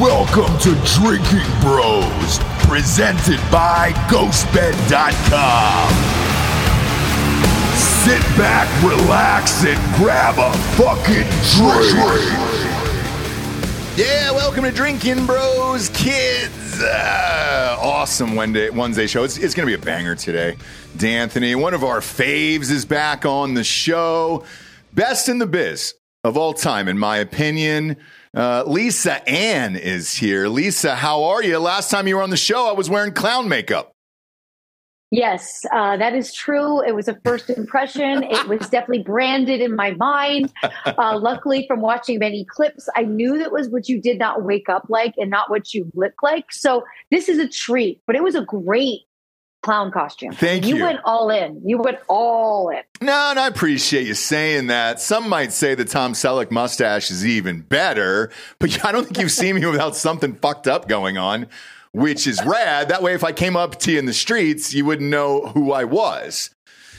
Welcome to Drinkin Bros, presented by GhostBed.com. Sit back, relax, and grab a fucking drink. Yeah, welcome to Drinkin Bros, kids. Uh, awesome Wednesday, Wednesday show. It's, it's going to be a banger today. D'Anthony, one of our faves, is back on the show. Best in the biz of all time, in my opinion. Uh, Lisa Ann is here. Lisa, how are you? Last time you were on the show, I was wearing clown makeup. Yes, uh, that is true. It was a first impression. it was definitely branded in my mind. Uh, luckily, from watching many clips, I knew that was what you did not wake up like and not what you look like. So this is a treat, but it was a great clown costume. Thank you. you. went all in. You went all in. No, and I appreciate you saying that. Some might say the Tom Selleck mustache is even better, but I don't think you've seen me without something fucked up going on, which is rad. That way, if I came up to you in the streets, you wouldn't know who I was.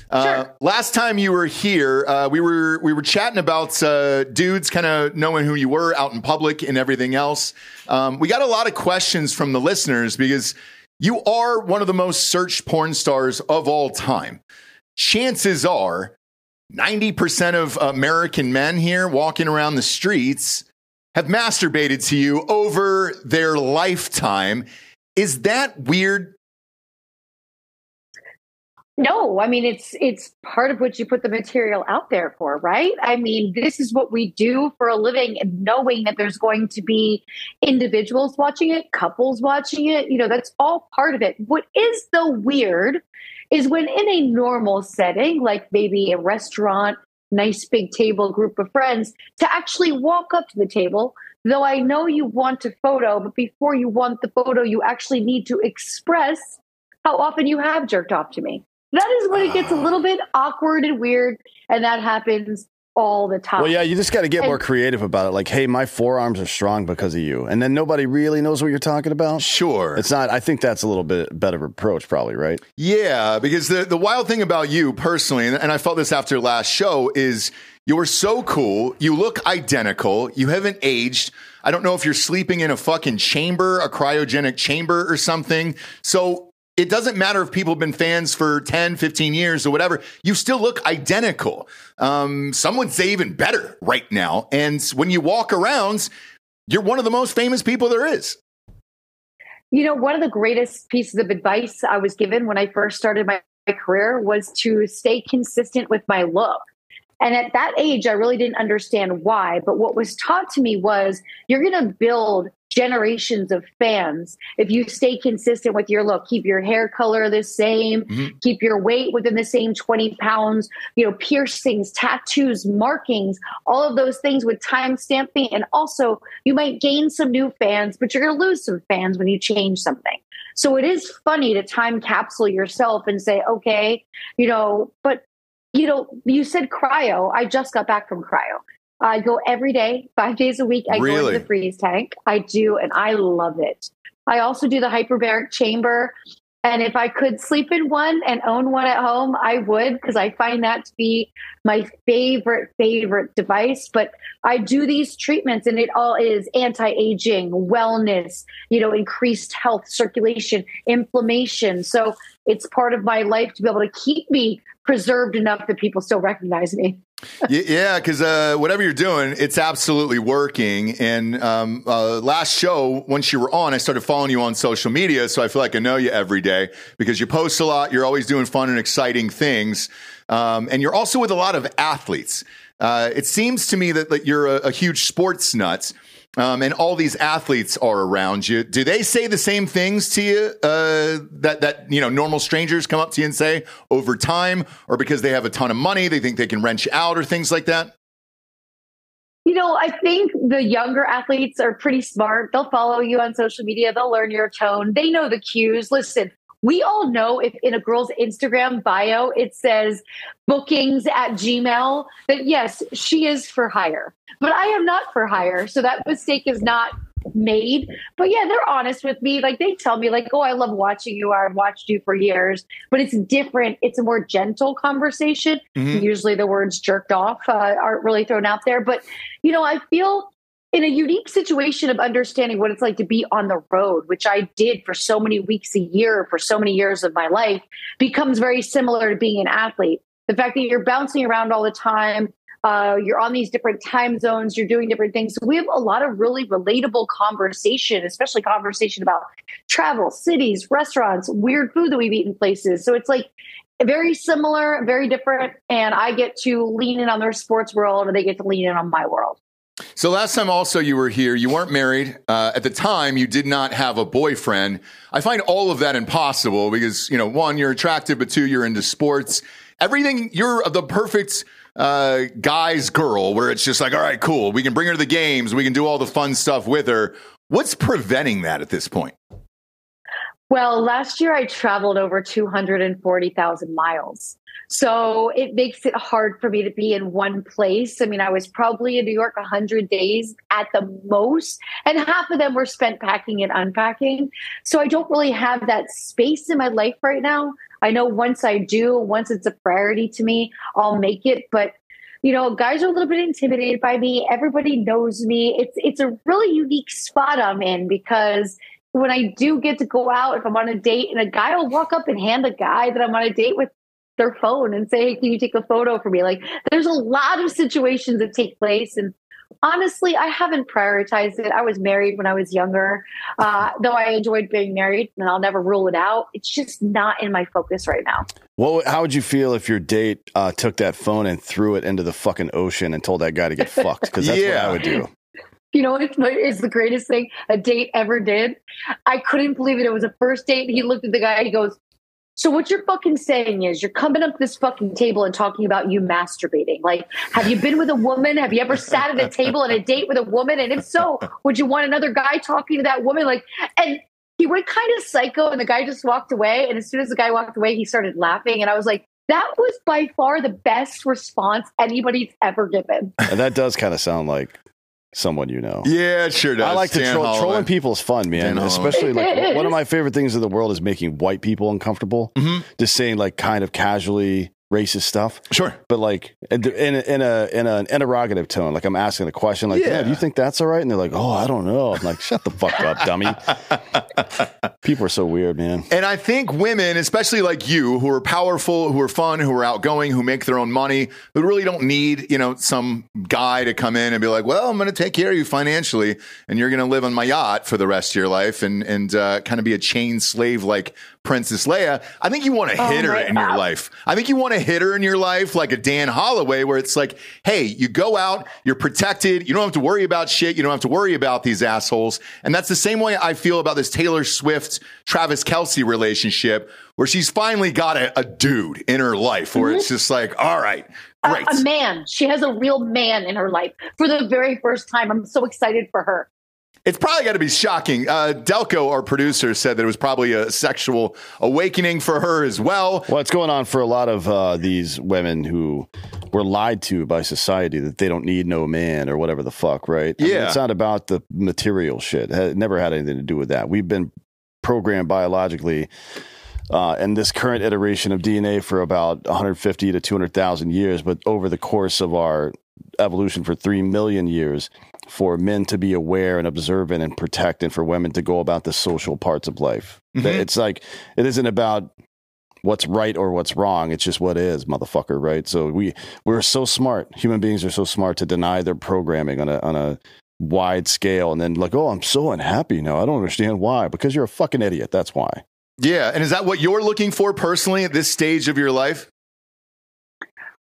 Uh, Sure. last time you were here, uh, we were we were chatting about uh, dudes kind of knowing who you were out in public and everything else. Um, we got a lot of questions from the listeners because you are one of the most searched porn stars of all time. Chances are, ninety percent of American men here walking around the streets have masturbated to you over their lifetime. Is that weird? No, I mean it's it's part of what you put the material out there for, right? I mean, this is what we do for a living and knowing that there's going to be individuals watching it, couples watching it, you know, that's all part of it. What is the weird is when in a normal setting, like maybe a restaurant, nice big table, group of friends, to actually walk up to the table, though I know you want a photo, but before you want the photo, you actually need to express how often you have jerked off to me. That is when it gets a ah. little bit awkward and weird, and that happens all the time. Well, yeah, you just got to get more creative about it. Like, hey, my forearms are strong because of you, and then nobody really knows what you're talking about. Sure. It's not. I think that's a little bit better approach, probably, right? Yeah, because the, the wild thing about you personally, and, and I felt this after last show, is you're so cool. You look identical. You haven't aged. I don't know if you're sleeping in a fucking chamber, a cryogenic chamber or something. So it doesn't matter if people have been fans for 10, 15 years or whatever. You still look identical. Um, some would say even better right now. And when you walk around, you're one of the most famous people there is. You know, one of the greatest pieces of advice I was given when I first started my, my career was to stay consistent with my look. And at that age, I really didn't understand why. But what was taught to me was you're going to build generations of fans if you stay consistent with your look. Keep your hair color the same, Mhm. keep your weight within the same 20 pounds, you know, piercings, tattoos, markings, all of those things with time stamping. And also, you might gain some new fans, but you're going to lose some fans when you change something. So it is funny to time capsule yourself and say, okay, you know, but you know, you said cryo. I just got back from cryo. I go every day, five days a week. I go Really? into the freeze tank. I do, and I love it. I also do the hyperbaric chamber. And if I could sleep in one and own one at home, I would because I find that to be my favorite, favorite device. But I do these treatments and it all is anti aging, wellness, you know, increased health, circulation, inflammation. So it's part of my life to be able to keep me preserved enough that people still recognize me. Yeah, because uh, whatever you're doing, it's absolutely working. And um, uh, last show, once you were on, I started following you on social media, so I feel like I know you every day because you post a lot. You're always doing fun and exciting things, um, and you're also with a lot of athletes. Uh, it seems to me that, that you're a, a huge sports nut. Um, and all these athletes are around you. Do they say the same things to you uh, that that you know normal strangers come up to you and say over time, or because they have a ton of money, they think they can wrench out, or things like that? You know, I think the younger athletes are pretty smart. They'll follow you on social media, they'll learn your tone, they know the cues. Listen, we all know if in a girl's Instagram bio it says bookings at Gmail, that yes, she is for hire. But I am not for hire. So that mistake is not made. But yeah, they're honest with me. Like they tell me, like, oh, I love watching you. I've watched you for years. But it's different. It's a more gentle conversation. Mhm. Usually the words jerked off uh, aren't really thrown out there. But, you know, I feel in a unique situation of understanding what it's like to be on the road, which I did for so many weeks a year for so many years of my life, becomes very similar to being an athlete. The fact that you're bouncing around all the time, uh, you're on these different time zones, you're doing different things. So we have a lot of really relatable conversation, especially conversation about travel, cities, restaurants, weird food that we've eaten places. So it's like very similar, very different. And I get to lean in on their sports world and they get to lean in on my world. So last time also you were here, you weren't married. Uh, at the time, you did not have a boyfriend. I find all of that impossible because, you know, one, you're attractive, but two, you're into sports. Everything, you're the perfect uh, guy's girl where it's just like, all right, cool. We can bring her to the games. We can do all the fun stuff with her. What's preventing that at this point? Well, last year I traveled over 240,000 miles. So it makes it hard for me to be in one place. I mean, I was probably in New York 100 days at the most, and half of them were spent packing and unpacking. So I don't really have that space in my life right now. I know once I do, once it's a priority to me, I'll make it. But you know, guys are a little bit intimidated by me. Everybody knows me. It's it's a really unique spot I'm in because when I do get to go out, if I'm on a date and a guy will walk up and hand the guy that I'm on a date with their phone and say, hey, can you take a photo for me? Like there's a lot of situations that take place. And honestly, I haven't prioritized it. I was married when I was younger, uh, though I enjoyed being married and I'll never rule it out. It's just not in my focus right now. Well, how would you feel if your date uh, took that phone and threw it into the fucking ocean and told that guy to get fucked? Because that's Yeah. what I would do. You know, it's, it's the greatest thing a date ever did. I couldn't believe it. It was a first date. He looked at the guy. He goes, "So what you're fucking saying is you're coming up this fucking table and talking about you masturbating? Like, have you been with a woman? Have you ever sat at a table at a date with a woman? And if so, would you want another guy talking to that woman? Like, and." He went kind of psycho, and the guy just walked away. And as soon as the guy walked away, he started laughing. And I was like, "That was by far the best response anybody's ever given." And that does kind of sound like someone you know. Yeah, it sure does. I like to troll. Trolling people is fun, man. Dan Especially like one of my favorite things in the world is making white people uncomfortable. Mhm. Just saying like kind of casually racist stuff, Sure. but like in in a, in, a, in an interrogative tone. Like I'm asking a question, like, Yeah. "Yeah, do you think that's all right?" And they're like, "Oh, I don't know." I'm like, "Shut the fuck up, dummy." people are so weird, man. And I think women, especially like you, who are powerful, who are fun, who are outgoing, who make their own money, who really don't need, you know, some guy to come in and be like, "Well, I'm going to take care of you financially, and you're going to live on my yacht for the rest of your life, and and uh, kind of be a chain slave like Princess Leia." I think you want a Oh hitter in your life. I think you want a hitter in your life, like a Dan Holloway, where it's like, "Hey, you go out, you're protected, you don't have to worry about shit, you don't have to worry about these assholes," and that's the same way I feel about this Taylor Swift Travis Kelce relationship, where she's finally got a, a dude in her life, where it's mm-hmm. just like, all right, A- A, man. She has a real man in her life for the very first time. I'm so excited for her. It's probably got to be shocking. Uh, Delco, our producer, said that it was probably a sexual awakening for her as well. Well, it's going on for a lot of uh, these women who were lied to by society that they don't need no man or whatever the fuck, right? I mean, Yeah. it's not about the material shit. It never had anything to do with that. We've been programmed biologically uh, in this current iteration of DNA for about 150 to 200,000 years, but over the course of our evolution for 3 million years, for men to be aware and observant and protect, and for women to go about the social parts of life. Mhm. It's like, it isn't about what's right or what's wrong. It's just what is, motherfucker, right? So we we're so smart. Human beings are so smart to deny their programming on a on a wide scale and then like, oh, I'm so unhappy now. I don't understand why. Because you're a fucking idiot. That's why. Yeah. And is that what you're looking for personally at this stage of your life?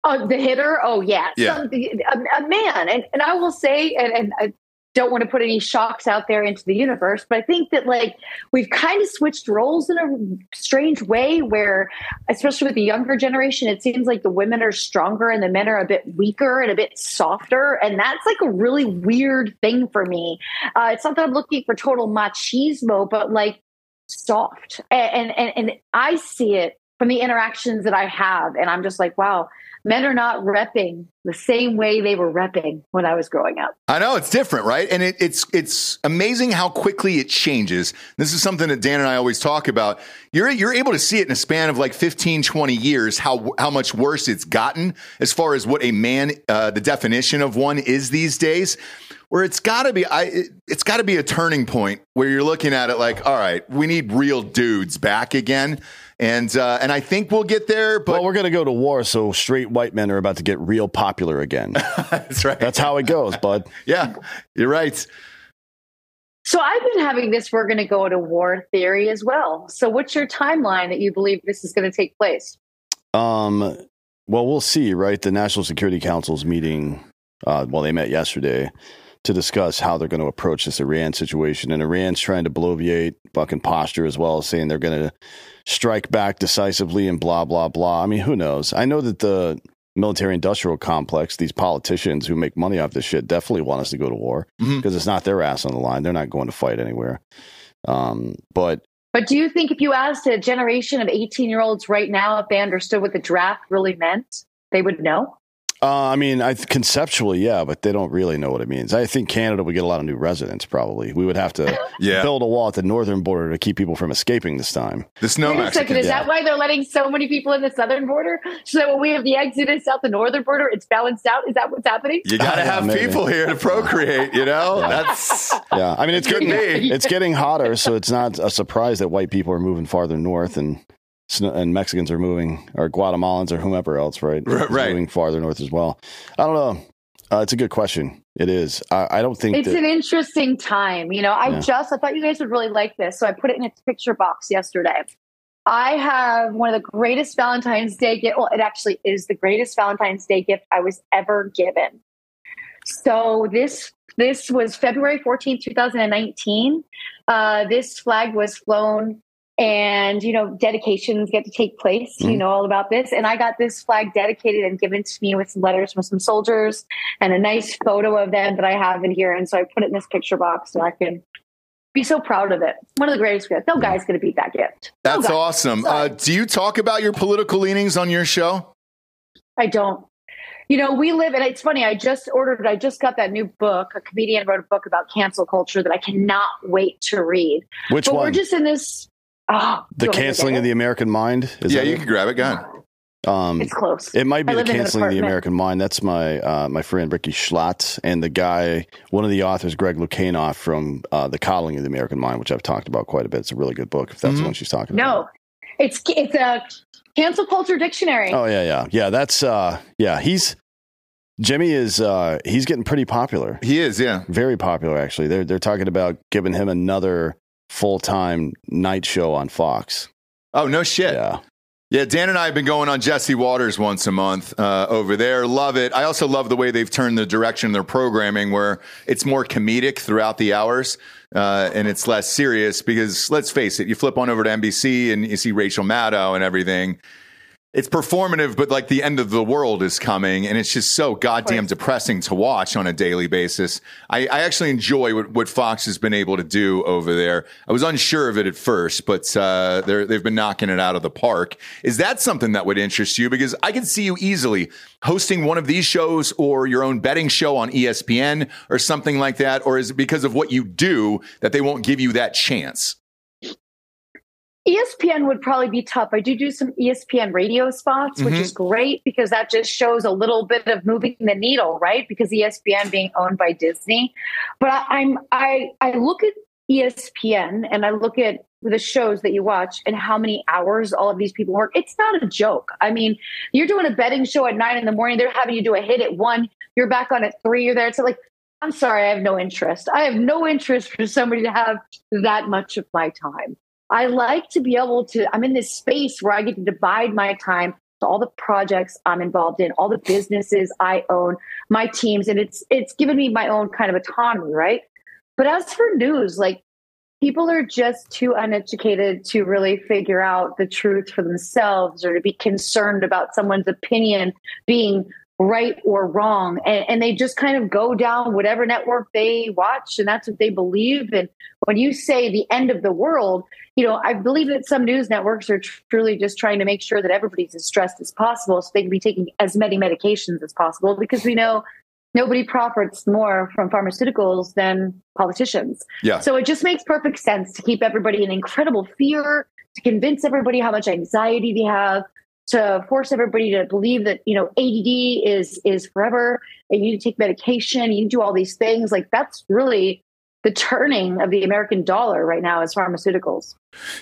Oh, the hitter? Oh, yeah. Yeah. Some, a, a man. And, and I will say, and, and I don't want to put any shocks out there into the universe, but I think that like we've kind of switched roles in a strange way where, especially with the younger generation, it seems like the women are stronger and the men are a bit weaker and a bit softer. And that's like a really weird thing for me. Uh, it's not that I'm looking for total machismo, but like soft. And, and, and I see it from the interactions that I have. And I'm just like, wow, men are not repping the same way they were repping when I was growing up. I know it's different, right? And it, it's it's amazing how quickly it changes. This is something that Dan and I always talk about. You're you're able to see it in a span of like 15, 20 years how how much worse it's gotten as far as what a man uh, the definition of one is these days. where it's got to be I it, it's got to be a turning point where you're looking at it like, all right, we need real dudes back again. And uh, and I think we'll get there, but well, we're going to go to war, so straight white men are about to get real popular again. that's right. That's how it goes, bud. yeah, you're right. So I've been having this we're going to go to war theory as well. So what's your timeline that you believe this is going to take place? Um, well, we'll see, right? The National Security Council's meeting, uh, well, they met yesterday to discuss how they're going to approach this Iran situation. And Iran's trying to bloviate fucking posture as well, saying they're going to strike back decisively and blah, blah, blah. I mean, who knows? I know that the military industrial complex, these politicians who make money off this shit, definitely want us to go to war because Mhm. it's not their ass on the line. They're not going to fight anywhere. Um, but But do you think if you asked a generation of 18 year olds right now if they understood what the draft really meant, they would know? Uh, I mean, I conceptually, yeah, but they don't really know what it means. I think Canada would get a lot of new residents. Probably, we would have to Yeah, build a wall at the northern border to keep people from escaping this time. the snow Wait a second, is yeah. that why they're letting so many people in the southern border? So that when we have the exodus out the northern border, it's balanced out? Is that what's happening? You got to have maybe. people here to procreate. You know, that's Yeah, I mean, it's Could getting be. it's getting hotter, so it's not a surprise that white people are moving farther north and sno- and Mexicans are moving, or Guatemalans or whomever else, right? Right, right. moving farther north as well. I don't know. Uh, it's a good question. It is. I, I don't think It's that. an interesting time. You know, I Yeah. just, I thought you guys would really like this. So I put it in a picture box yesterday. I have one of the greatest Valentine's Day gift. Well, it actually is the greatest Valentine's Day gift I was ever given. So this this was February 14th, 2019. Uh, this flag was flown and you know dedications get to take place you Mhm. know all about this and i got this flag dedicated and given to me with some letters from some soldiers and a nice photo of them that i have in here and so i put it in this picture box so i can be so proud of it one of the greatest gifts no guy's going to beat that gift No that's guy. awesome. Uh, do you talk about your political leanings on your show? I don't. You know, we live, and it's funny. I just ordered. I just got that new book. A comedian wrote a book about cancel culture that I cannot wait to read. which but one? we're just in this. Oh, the canceling of the American mind. Is yeah, that you it? can grab it. Go ahead. Um, It's close. It might be the live in an canceling of the. American mind. That's my uh, my friend Rikki Schlott and the guy, one of the authors, Greg Lukianoff from uh, the Coddling of the American Mind, which I've talked about quite a bit. It's a really good book. If that's Mhm. the one she's talking about. no, it's it's a cancel culture dictionary. Oh yeah, yeah, yeah. That's uh, yeah. He's Jimmy is uh, he's getting pretty popular. He is. Yeah. Very popular actually. They're they're talking about giving him another full time night show on Fox. Oh no shit. Yeah. Yeah, Dan and I have been going on Jesse Watters once a month uh, over there. Love it. I also love the way they've turned the direction of their programming, where it's more comedic throughout the hours uh, and it's less serious. Because let's face it, you flip on over to NBC and you see Rachel Maddow and everything. It's performative, but like the end of the world is coming, and it's just so goddamn depressing to watch on a daily basis. I, I actually enjoy what, what Fox has been able to do over there. I was unsure of it at first, but uh, they're, they've been knocking it out of the park. Is that something that would interest you? Because I could see you easily hosting one of these shows or your own betting show on ESPN or something like that. Or is it because of what you do that they won't give you that chance? ESPN would probably be tough. I do do some ESPN radio spots, which Mhm. is great because that just shows a little bit of moving the needle, right? Because ESPN being owned by Disney. But I, I'm I I look at ESPN and I look at the shows that you watch and how many hours all of these people work. It's not a joke. I mean, you're doing a betting show at nine in the morning. They're having you do a hit at one. You're back on at three. You're there. It's like I'm sorry, I have no interest. I have no interest for somebody to have that much of my time. I like to be able to, I'm in this space where I get to divide my time to all the projects I'm involved in, all the businesses I own, my teams, and it's it's given me my own kind of autonomy, right? But as for news, like people are just too uneducated to really figure out the truth for themselves or to be concerned about someone's opinion being right or wrong. And, and they just kind of go down whatever network they watch and that's what they believe. And when you say the end of the world, you know, I believe that some news networks are truly just trying to make sure that everybody's as stressed as possible so they can be taking as many medications as possible because we know nobody profits more from pharmaceuticals than politicians. Yeah. So it just makes perfect sense to keep everybody in incredible fear, to convince everybody how much anxiety they have, to force everybody to believe that you know ADD is is forever and you need to take medication, you do all these things. Like that's really the turning of the American dollar right now is pharmaceuticals.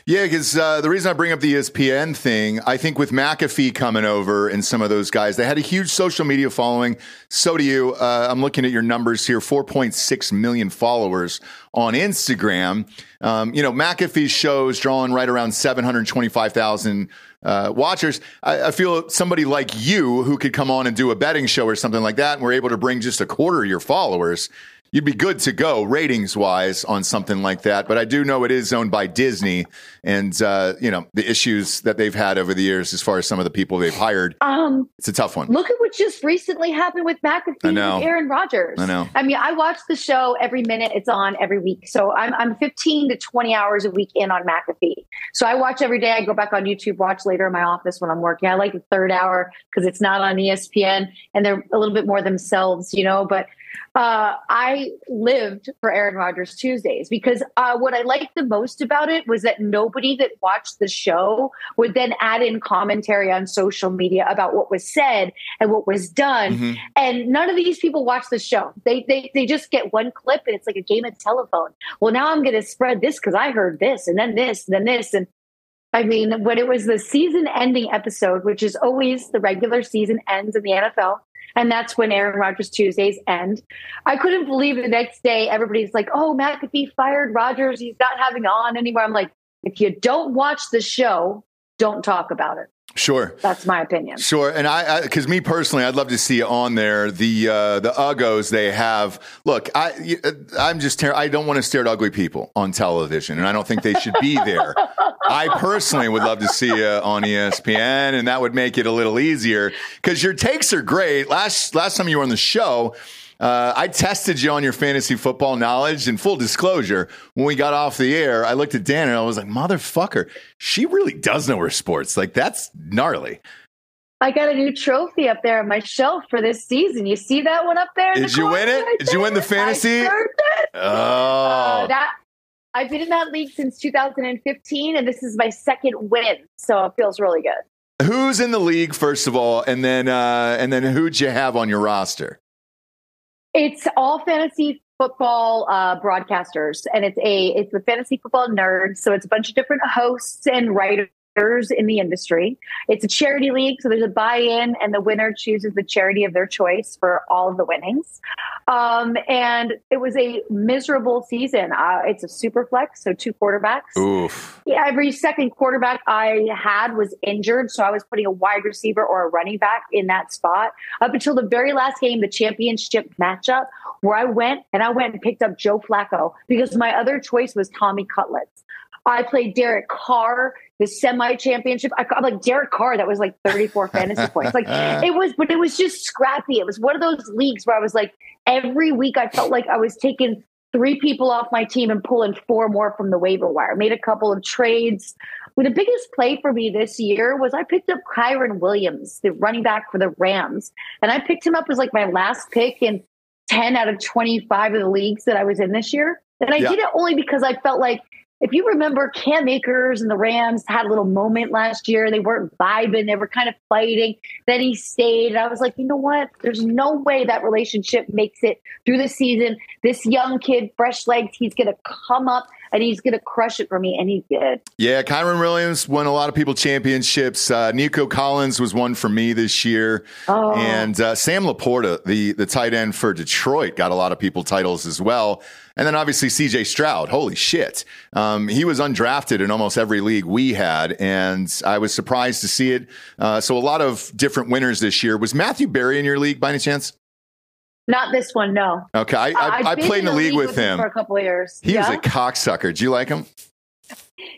Yeah, because uh, the reason I bring up the ESPN thing, I think with McAfee coming over and some of those guys, they had a huge social media following. So do you. Uh, I'm looking at your numbers here 4.6 million followers on Instagram. Um, you know, McAfee's shows drawing right around 725,000 uh, watchers. I, I, feel somebody like you who could come on and do a betting show or something like that, and we're able to bring just a quarter of your followers you'd be good to go ratings wise on something like that. But I do know it is owned by Disney, and uh, you know the issues that they've had over the years as far as some of the people they've hired. Um, it's a tough one. Look at what just recently happened with McAfee and. Aaron Rodgers. I know. I mean, I watch the show every minute it's on every week, so I'm I'm 15 to 20 hours a week in on McAfee. So I watch every day. I go back on YouTube, watch later in my office when I'm working. I like the third hour because it's not on ESPN and they're a little bit more themselves, you know. But uh, I lived for Aaron Rodgers Tuesdays because uh, what I liked the most about it was that nobody that watched the show would then add in commentary on social media about what was said and what was done. Mm-hmm. And none of these people watch the show. They, they, they just get one clip and it's like a game of telephone. Well, now I'm going to spread this because I heard this and then this and then this. And I mean, when it was the season ending episode, which is always the regular season ends in the NFL, and that's when Aaron Rodgers Tuesdays end. I couldn't believe the next day everybody's like, oh, McAfee fired Rodgers. He's not having on anymore. I'm like, if you don't watch the show, don't talk about it. Sure, that's my opinion. Sure, and I, because me personally, I'd love to see on there the uh, the uggos they have. Look, I I'm just ter- I don't want to stare at ugly people on television, and I don't think they should be there. I personally would love to see you on ESPN, and that would make it a little easier because your takes are great. Last last time you were on the show. Uh, I tested you on your fantasy football knowledge. And full disclosure, when we got off the air, I looked at Dan and I was like, motherfucker, she really does know her sports. Like, that's gnarly. I got a new trophy up there on my shelf for this season. You see that one up there? Did the you win it? Right Did you win the fantasy? Oh, uh, that I've been in that league since 2015, and this is my second win, so it feels really good. Who's in the league, first of all, and then uh, and then who'd you have on your roster? It's all fantasy football uh, broadcasters, and it's a it's the fantasy football nerds. So it's a bunch of different hosts and writers in the industry. It's a charity league, so there's a buy-in, and the winner chooses the charity of their choice for all of the winnings. Um, and it was a miserable season. Uh, it's a super flex, so two quarterbacks. Oof. Yeah, every second quarterback I had was injured, so I was putting a wide receiver or a running back in that spot up until the very last game, the championship matchup, where I went and I went and picked up Joe Flacco because my other choice was Tommy Cutlets. I played Derek Carr, the semi championship. I, am like Derek Carr, that was like 34 fantasy points. Like it was, but it was just scrappy. It was one of those leagues where I was like, every week I felt like I was taking three people off my team and pulling four more from the waiver wire. Made a couple of trades. Well, the biggest play for me this year was I picked up Kyren Williams, the running back for the Rams. And I picked him up as like my last pick in 10 out of 25 of the leagues that I was in this year. And I yeah. did it only because I felt like if you remember, Cam Akers and the Rams had a little moment last year. They weren't vibing, they were kind of fighting. Then he stayed. And I was like, you know what? There's no way that relationship makes it through the season. This young kid, fresh legs, he's going to come up and he's going to crush it for me. And he did. Yeah, Kyren Williams won a lot of people championships. Uh, Nico Collins was one for me this year. Oh. And uh, Sam LaPorta, the, the tight end for Detroit, got a lot of people titles as well. And then obviously CJ Stroud. Holy shit. Um, he was undrafted in almost every league we had. And I was surprised to see it. Uh, so a lot of different winners this year. Was Matthew Berry in your league by any chance? Not this one, no. Okay, I, I, I played in the league, league with, with him. him. for a couple of years. He yeah? was a cocksucker. Do you like him?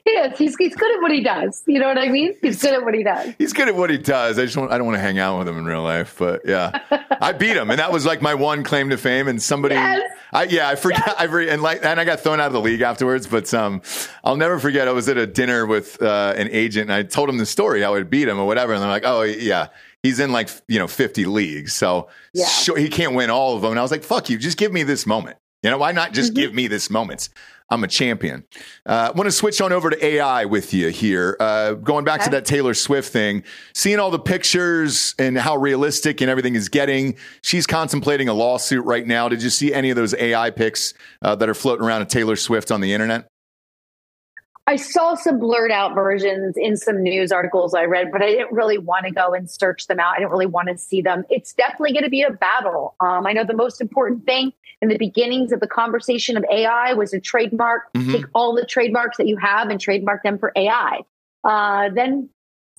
He is. He's, he's good at what he does. You know what I mean? He's good at what he does. He's good at what he does. I just want, I don't want to hang out with him in real life, but yeah, I beat him, and that was like my one claim to fame. And somebody, yes. I yeah, I forget. Yes. I re, and like, and I got thrown out of the league afterwards. But um, I'll never forget. I was at a dinner with uh, an agent, and I told him the story how I beat him or whatever, and they're like, oh yeah he's in like you know 50 leagues so yeah. sure, he can't win all of them and i was like fuck you just give me this moment You know, why not just Mm-hmm. give me this moment? I'm a champion. Uh, I want to switch on over to AI with you here. Uh, going back to that Taylor Swift thing, seeing all the pictures and how realistic and everything is getting. She's contemplating a lawsuit right now. Did you see any of those AI pics uh, that are floating around of Taylor Swift on the internet? I saw some blurred out versions in some news articles I read, but I didn't really want to go and search them out. I didn't really want to see them. It's definitely going to be a battle. Um, I know the most important thing in the beginnings of the conversation of AI was a trademark. Mhm. Take all the trademarks that you have and trademark them for AI. Uh, then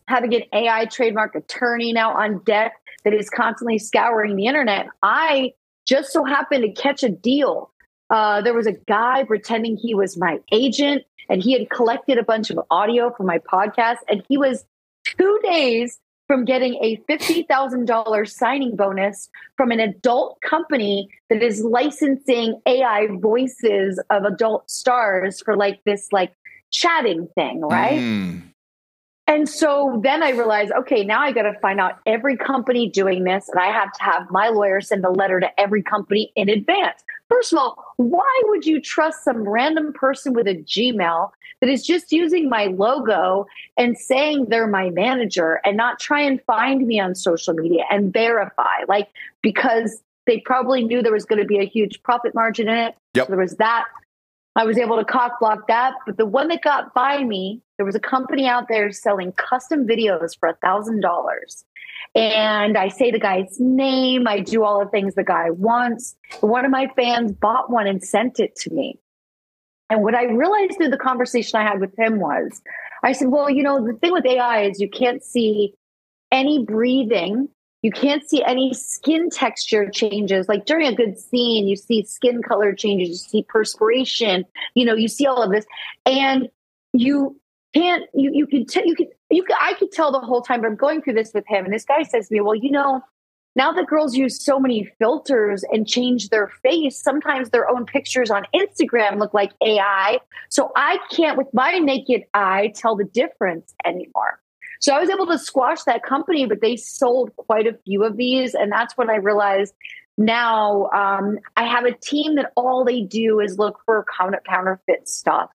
having an AI trademark attorney now on deck that is constantly scouring the internet. I just so happened to catch a deal. Uh, there was a guy pretending he was my agent and he had collected a bunch of audio for my podcast and he was two days from getting a $50,000 signing bonus from an adult company that is licensing AI voices of adult stars for like this like chatting thing, right? Mm. And so then I realized, okay, now I got to find out every company doing this, and I have to have my lawyer send a letter to every company in advance. First of all, why would you trust some random person with a Gmail that is just using my logo and saying they're my manager and not try and find me on social media and verify? Like, because they probably knew there was going to be a huge profit margin in it. Yep. So there was that. I was able to cock block that. But the one that got by me, there was a company out there selling custom videos for a thousand dollars. And I say the guy's name, I do all the things the guy wants. One of my fans bought one and sent it to me. And what I realized through the conversation I had with him was I said, Well, you know, the thing with AI is you can't see any breathing. You can't see any skin texture changes. Like during a good scene, you see skin color changes, you see perspiration, you know, you see all of this. And you can't, you, you can, t- you can, you can, I could tell the whole time, but I'm going through this with him. And this guy says to me, Well, you know, now that girls use so many filters and change their face, sometimes their own pictures on Instagram look like AI. So I can't, with my naked eye, tell the difference anymore. So I was able to squash that company, but they sold quite a few of these. And that's when I realized now um, I have a team that all they do is look for counterfeit stuff.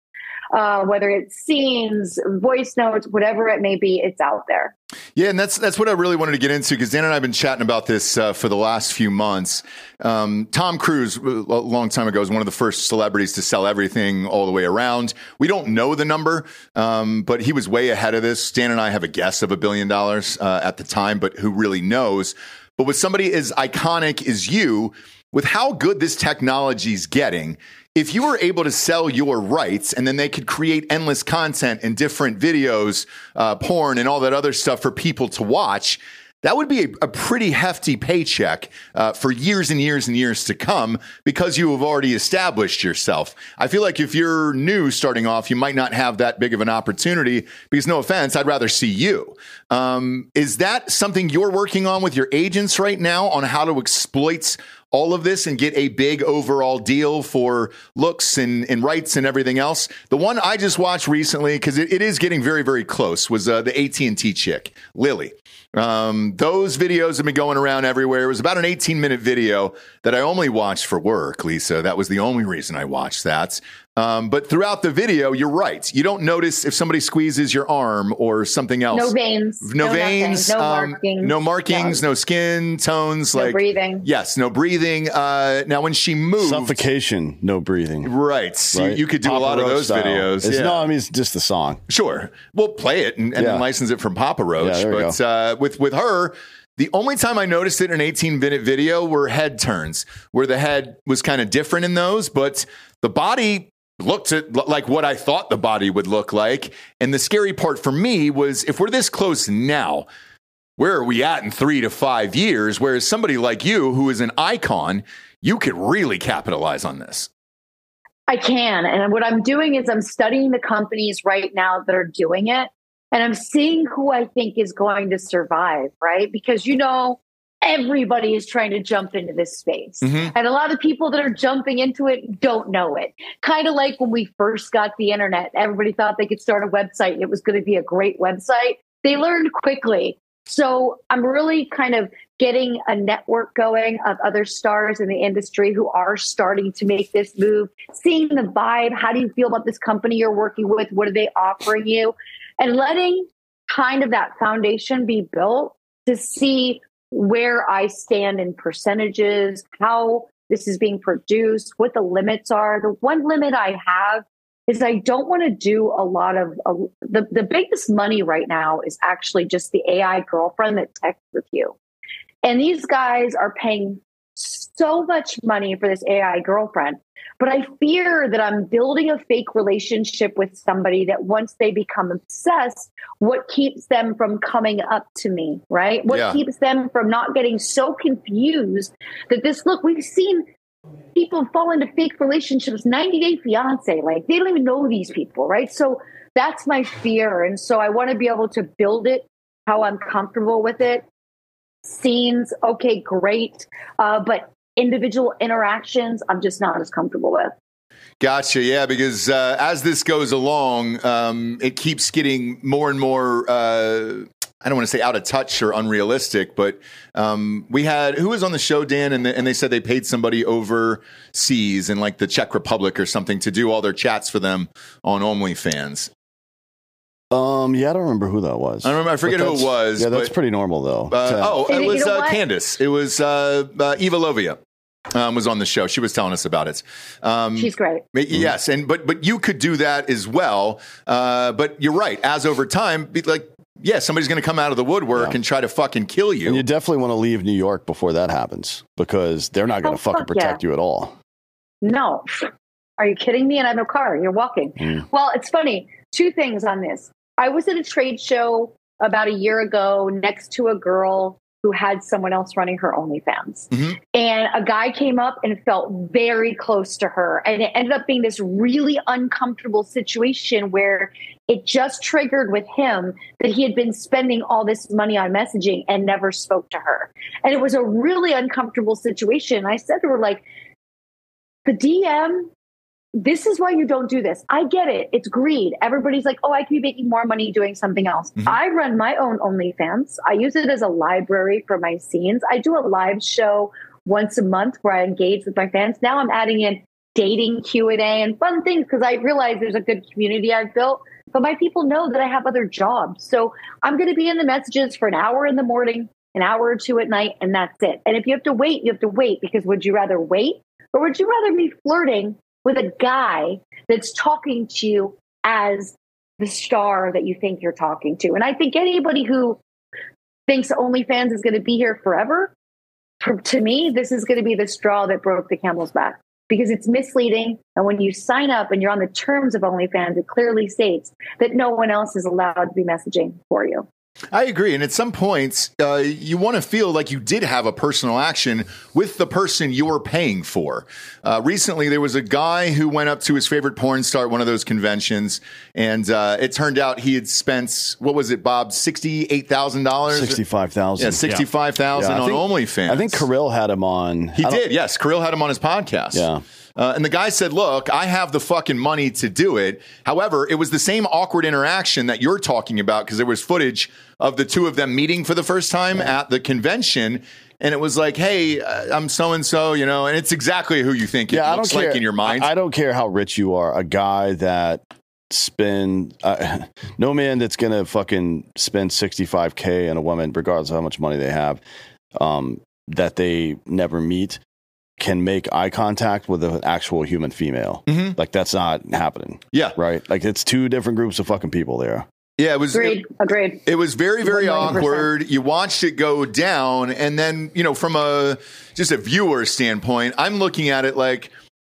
Uh, whether it's scenes, voice notes, whatever it may be, it's out there. Yeah, and that's that's what I really wanted to get into because Dan and I have been chatting about this uh, for the last few months. Um, Tom Cruise, a long time ago, was one of the first celebrities to sell everything all the way around. We don't know the number, um, but he was way ahead of this. Dan and I have a guess of a billion dollars uh, at the time, but who really knows? But with somebody as iconic as you, with how good this technology is getting, if you were able to sell your rights and then they could create endless content and different videos, uh, porn, and all that other stuff for people to watch, that would be a, a pretty hefty paycheck uh, for years and years and years to come because you have already established yourself. I feel like if you're new starting off, you might not have that big of an opportunity because, no offense, I'd rather see you. Um, is that something you're working on with your agents right now on how to exploit all of this and get a big overall deal for looks and, and rights and everything else. The one I just watched recently, because it, it is getting very, very close, was uh, the AT&T chick, Lily. Um, those videos have been going around everywhere. It was about an 18 minute video that I only watched for work, Lisa. That was the only reason I watched that. Um, but throughout the video, you're right. You don't notice if somebody squeezes your arm or something else. No veins. No, nothing, veins. No um, markings. no markings. No, skin tones. No like breathing. Yes, no breathing. Uh, now, when she moved, Suffocation, no breathing. right? So right? you could do a Papa lot of those style. videos. It's, yeah. No, I mean it's just the song. Sure. We'll play it and, and Yeah. then license it from Papa Roach. Yeah, but uh, with with her, the only time I noticed it in an 18 minute video were head turns, where the head was kind of different in those, but the body looked at, like what I thought the body would look like. And the scary part for me was if we're this close now, where are we at in three to five years? Whereas somebody like you, who is an icon, you could really capitalize on this. I can. And what I'm doing is I'm studying the companies right now that are doing it. And I'm seeing who I think is going to survive, right? Because, you know, everybody is trying to jump into this space. Mhm. And a lot of people that are jumping into it don't know it. Kind of like when we first got the internet, everybody thought they could start a website and it was going to be a great website. They learned quickly So I'm really kind of getting a network going of other stars in the industry who are starting to make this move, seeing the vibe. How do you feel about this company you're working with? What are they offering you? And letting kind of that foundation be built to see where I stand in percentages, how this is being produced, what the limits are. The one limit I have is I don't want to do a lot of the the biggest money right now is actually just the AI girlfriend that texts with you. And these guys are paying so much money for this AI girlfriend. But I fear that I'm building a fake relationship with somebody that once they become obsessed, what keeps them from coming up to me, right? What Yeah. keeps them from not getting so confused that this look, we've seen people fall into fake relationships 90 day fiance like they don't even know these people right so that's my fear and so i want to be able to build it how i'm comfortable with it scenes okay great uh, but individual interactions i'm just not as comfortable with Gotcha. Yeah, because uh, as this goes along, um, it keeps getting more and more. Uh, I don't want to say out of touch or unrealistic, but um, we had who was on the show, Dan, and, the, and they said they paid somebody overseas in like the Czech Republic or something to do all their chats for them on OnlyFans. Um, yeah, I don't remember who that was. I remember- I forget who it was, Yeah, that's but- pretty normal though. Uh, oh, And it you was know uh. Candace. It was uh, uh, Eva Lovia. Um, was on the show. She was telling us about it. Um, she's great Ma- Yes, and but but you could do that as well. Uh, but you're right. As over time, like yeah, somebody's going to come out of the woodwork Yeah. and try to fucking kill you. and you definitely want to leave New York before that happens because they're not going Oh, to fucking fuck protect yeah. you at all. no are you kidding me and i have no car you're walking Mm. well it's funny two things on this i was at a trade show about a year ago next to a girl who had someone else running her OnlyFans. Mhm. And a guy came up and felt very close to her. And it ended up being this really uncomfortable situation where it just triggered with him that he had been spending all this money on messaging and never spoke to her. And it was a really uncomfortable situation. I said to her, like, the DM this is why you don't do this. I get it. It's greed. Everybody's like, oh, I could be making more money doing something else. Mhm. I run my own OnlyFans. I use it as a library for my scenes. I do a live show once a month where I engage with my fans. Now I'm adding in dating Q&A and fun things because I realize there's a good community I've built. But my people know that I have other jobs. So I'm going to be in the messages for an hour in the morning, an hour or two at night, and that's it. And if you have to wait, you have to wait because would you rather wait or would you rather be flirting with a guy that's talking to you as the star that you think you're talking to? And I think anybody who thinks OnlyFans is going to be here forever, for, to me, this is going to be the straw that broke the camel's back because it's misleading. And when you sign up and you're on the terms of OnlyFans, it clearly states that no one else is allowed to be messaging for you. I agree. And at some points, uh, you want to feel like you did have a personal action with the person you're paying for. Uh, recently, there was a guy who went up to his favorite porn star at one of those conventions, and uh, it turned out he had spent, what was it, Bob, $68,000? Sixty-five thousand. Yeah, 65000 on OnlyFans. I think Kirill had him on. He did, yes. Kirill had him on his podcast. Yeah. Uh, and the guy said, Look, I have the fucking money to do it. However, it was the same awkward interaction that you're talking about because there was footage of the two of them meeting for the first time at the convention. And it was like, Hey, uh, I'm so and so, you know, and it's exactly who you think it Yeah, looks like in your mind. I, I don't care how rich you are. A guy that spend uh, no man that's gonna fucking spend sixty five k on a woman, regardless of how much money they have, um, that they never meet, can make eye contact with an actual human female. Mhm. Like that's not happening, yeah. right? Like it's two different groups of fucking people there. Yeah. It was. Agreed. Agreed. It was very, very 100%. awkward. You watched it go down, and then you know, from a just a viewer standpoint, I'm looking at it like,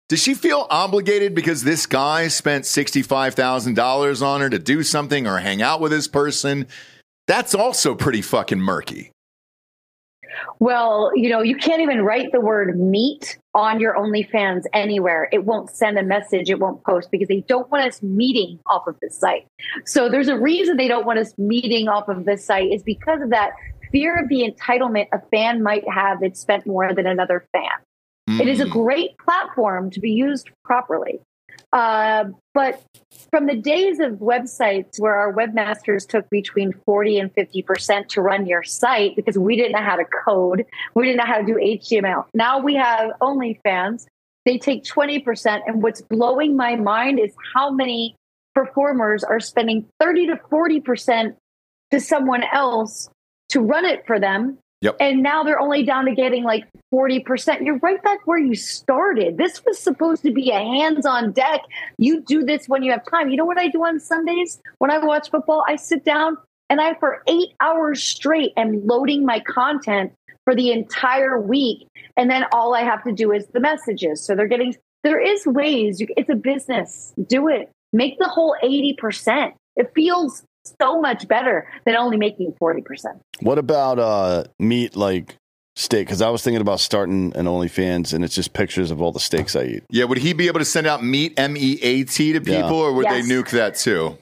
does she feel obligated because this guy spent sixty five thousand dollars on her to do something or hang out with this person? That's also pretty fucking murky. Well, you know, you can't even write the word meet on your OnlyFans anywhere. It won't send a message, it won't post because they don't want us meeting off of this site. So there's a reason they don't want us meeting off of this site is because of that fear of the entitlement a fan might have that spent more than another fan. It is a Mm. great platform to be used properly. Uh, but from the days of websites where our webmasters took between 40 and 50% to run your site because we didn't know how to code, we didn't know how to do HTML. Now we have OnlyFans. They take 20%. And what's blowing my mind is how many performers are spending 30 to 40% to someone else to run it for them. Yep. And now they're only down to getting like 40%. You're right back where you started. This was supposed to be a hands on deck. You do this when you have time. You know what I do on Sundays when I watch football? I sit down and I, for eight hours straight, am loading my content for the entire week. And then all I have to do is the messages. So they're getting, there is ways. You, it's a business. Do it. Make the whole 80%. It feels so much better than only making 40%. What about uh, meat like steak? Because I was thinking about starting an OnlyFans and it's just pictures of all the steaks I eat. Yeah, would he be able to send out meat M E A T to people, Yeah. or would Yes. they nuke that too?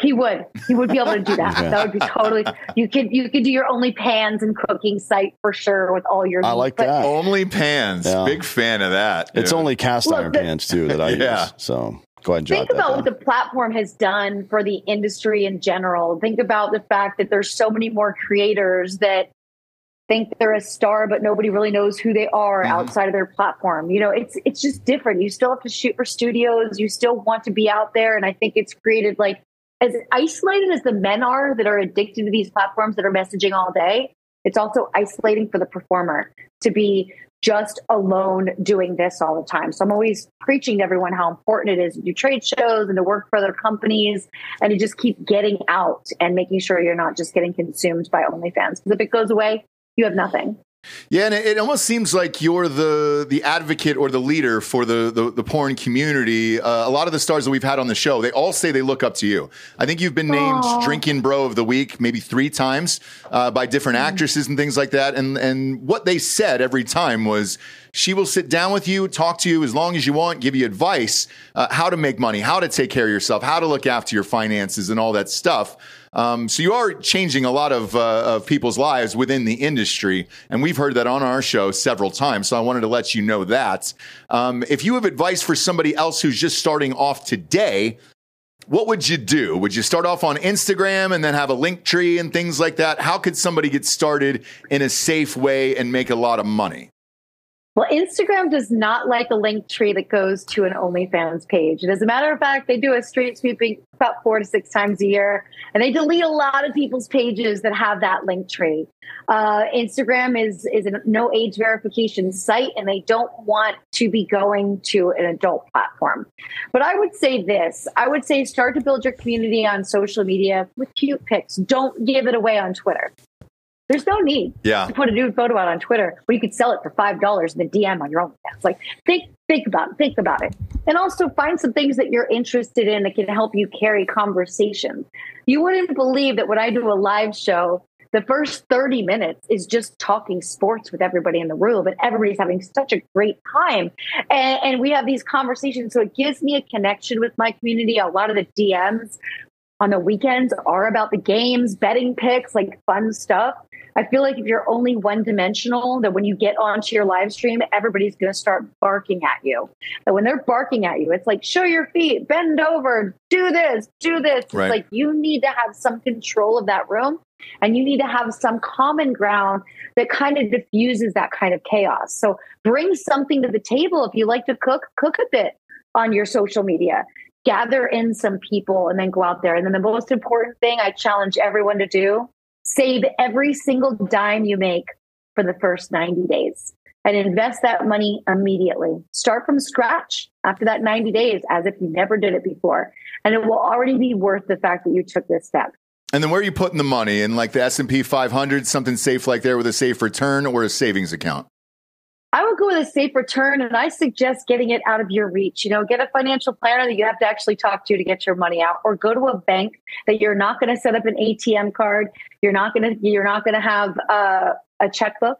He would. He would be able to do that. Okay. That would be totally. You could you could do your only pans and cooking site for sure with all your. I meat, like that. Only pans. Yeah. Big fan of that. It's only cast Look, iron the- pans too that I Yeah. use. So go ahead Think about what the platform has done for the industry in general. Think about the fact that there's so many more creators that think they're a star, but nobody really knows who they are Mhm. outside of their platform. You know, it's it's just different. You still have to shoot for studios. You still want to be out there, and I think it's created like as isolated as the men are that are addicted to these platforms that are messaging all day. It's also isolating for the performer to be just alone doing this all the time. So I'm always preaching to everyone how important it is to do trade shows and to work for other companies and to just keep getting out and making sure you're not just getting consumed by OnlyFans. Because if it goes away, you have nothing. Yeah, and it, it almost seems like you're the the advocate or the leader for the the, the porn community. Uh, a lot of the stars that we've had on the show, they all say they look up to you. I think you've been named Aw. Drinkin Bro of the Week maybe three times uh, by different actresses and things like that. And and what they said every time was. She will sit down with you, talk to you as long as you want, give you advice, uh, how to make money, how to take care of yourself, how to look after your finances, and all that stuff. Um, so you are changing a lot of, uh, of people's lives within the industry, and we've heard that on our show several times. So I wanted to let you know that. Um, if you have advice for somebody else who's just starting off today, what would you do? Would you start off on Instagram and then have a link tree and things like that? How could somebody get started in a safe way and make a lot of money? Well, Instagram does not like a link tree that goes to an OnlyFans page. And as a matter of fact, they do a street sweeping about four to six times a year, and they delete a lot of people's pages that have that link tree. Uh, Instagram is is a no age verification site, and they don't want to be going to an adult platform. But I would say this: I would say start to build your community on social media with cute pics. Don't give it away on Twitter. There's no need Yeah. to put a nude photo out on Twitter where you could sell it for five dollars and then DM on your own. It's like think think about it, think about it, and also find some things that you're interested in that can help you carry conversation. You wouldn't believe that when I do a live show, the first 30 minutes is just talking sports with everybody in the room, and everybody's having such a great time. And, and we have these conversations, so it gives me a connection with my community. A lot of the DMs on the weekends are about the games, betting picks, like fun stuff. I feel like if you're only one dimensional, that when you get onto your live stream, everybody's going to start barking at you. And when they're barking at you, it's like, show your feet, bend over, do this, do this. It's like you need to have some control of that room and you need to have some common ground that kind of diffuses that kind of chaos. So bring something to the table. If you like to cook, cook a bit on your social media. Gather in some people and then go out there. And then the most important thing I challenge everyone to do save every single dime you make for the first 90 days and invest that money immediately. Start from scratch after that 90 days as if you never did it before. And it will already be worth the fact that you took this step. And then where are you putting the money in like the S&P 500, something safe like there with a safe return or a savings account? I would go with a safe return and I suggest getting it out of your reach. You know, get a financial planner that you have to actually talk to to get your money out or go to a bank that you're not going to set up an ATM card. You're not going to, you're not going to have uh, a checkbook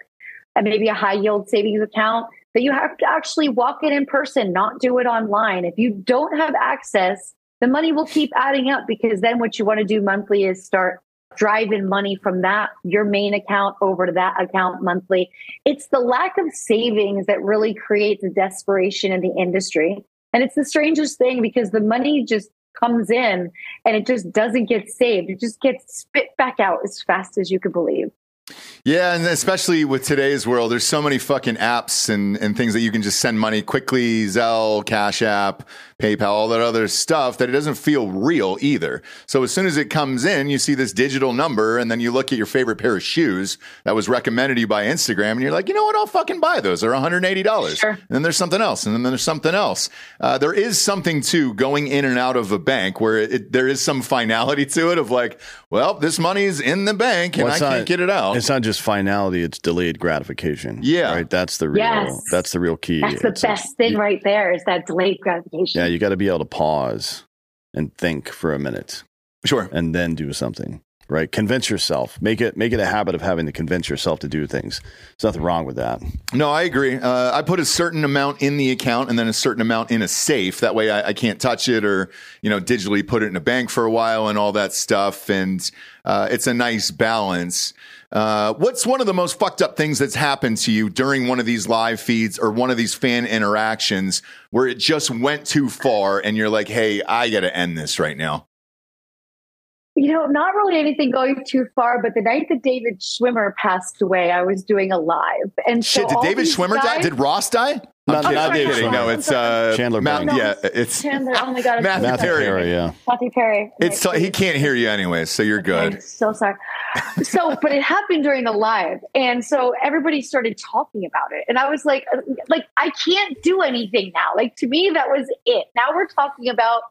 and maybe a high yield savings account that you have to actually walk in in person, not do it online. If you don't have access, the money will keep adding up because then what you want to do monthly is start driving money from that your main account over to that account monthly it's the lack of savings that really creates a desperation in the industry And it's the strangest thing because the money just comes in and it just doesn't get saved. It just gets spit back out as fast as you could believe. Yeah, and especially with today's world, there's so many fucking apps and, and things that you can just send money quickly, Zelle, Cash App, PayPal, all that other stuff that it doesn't feel real either. So as soon as it comes in, you see this digital number and then you look at your favorite pair of shoes that was recommended to you by Instagram and you're like, you know what? I'll fucking buy those. They're $180. Sure. And then there's something else. And then there's something else. Uh, there is something too going in and out of a bank where it, there is some finality to it of like, well, this money's in the bank and Well, I it's can't not- get it out. It's not just finality; it's delayed gratification. Yeah. right. That's the real. Yes. That's the real key. That's the It's like- best thing right there is that delayed gratification. Yeah, you got to be able to pause and think for a minute, Sure. and then do something. Right? Convince yourself. Make it make it a habit of having to convince yourself to do things. There's nothing wrong with that. No, I agree. Uh, I put a certain amount in the account and then a certain amount in a safe. That way I, I can't touch it or, you know, digitally put it in a bank for a while and all that stuff. And uh, it's a nice balance. Uh, what's one of the most fucked up things that's happened to you during one of these live feeds or one of these fan interactions where it just went too far and you're like, hey, I got to end this right now? You know, not really anything going too far, but the night that David Schwimmer passed away, I was doing a live. And so Shit, did David these Schwimmer die? Did Ross die? Not- I'm not kidding. David I'm kidding. Schwimmer. No, it's uh, Chandler Matt- Bing. Yeah, it's Chandler. Oh my God. I'm Matthew Matthew. Perry. Perry, yeah. Matthew Perry. it's he can't hear you anyway, so you're good. I'm so sorry. So, but it happened during the live, and so everybody started talking about it, and I was like, like I can't do anything now. Like to me, that was it. Now we're talking about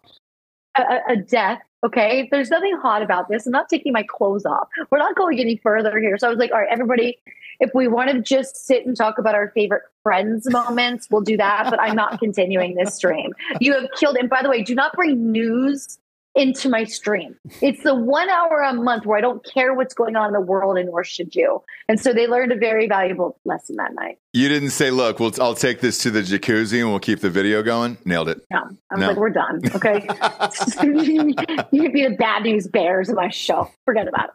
a, a- a death. Okay, there's nothing hot about this. I'm not taking my clothes off. We're not going any further here. So I was like, all right, everybody, if we want to just sit and talk about our favorite friends moments, we'll do that. But I'm not continuing this stream. You have killed. And by the way, do not bring news into my stream. It's the one hour a month where I don't care what's going on in the world, and nor should you. And so they learned a very valuable lesson that night. You didn't say, "Look, we'll, I'll take this to the jacuzzi and we'll keep the video going." Nailed it. No, I was No. like, we're done. Okay, you can be the bad news bears of my show. Forget about it.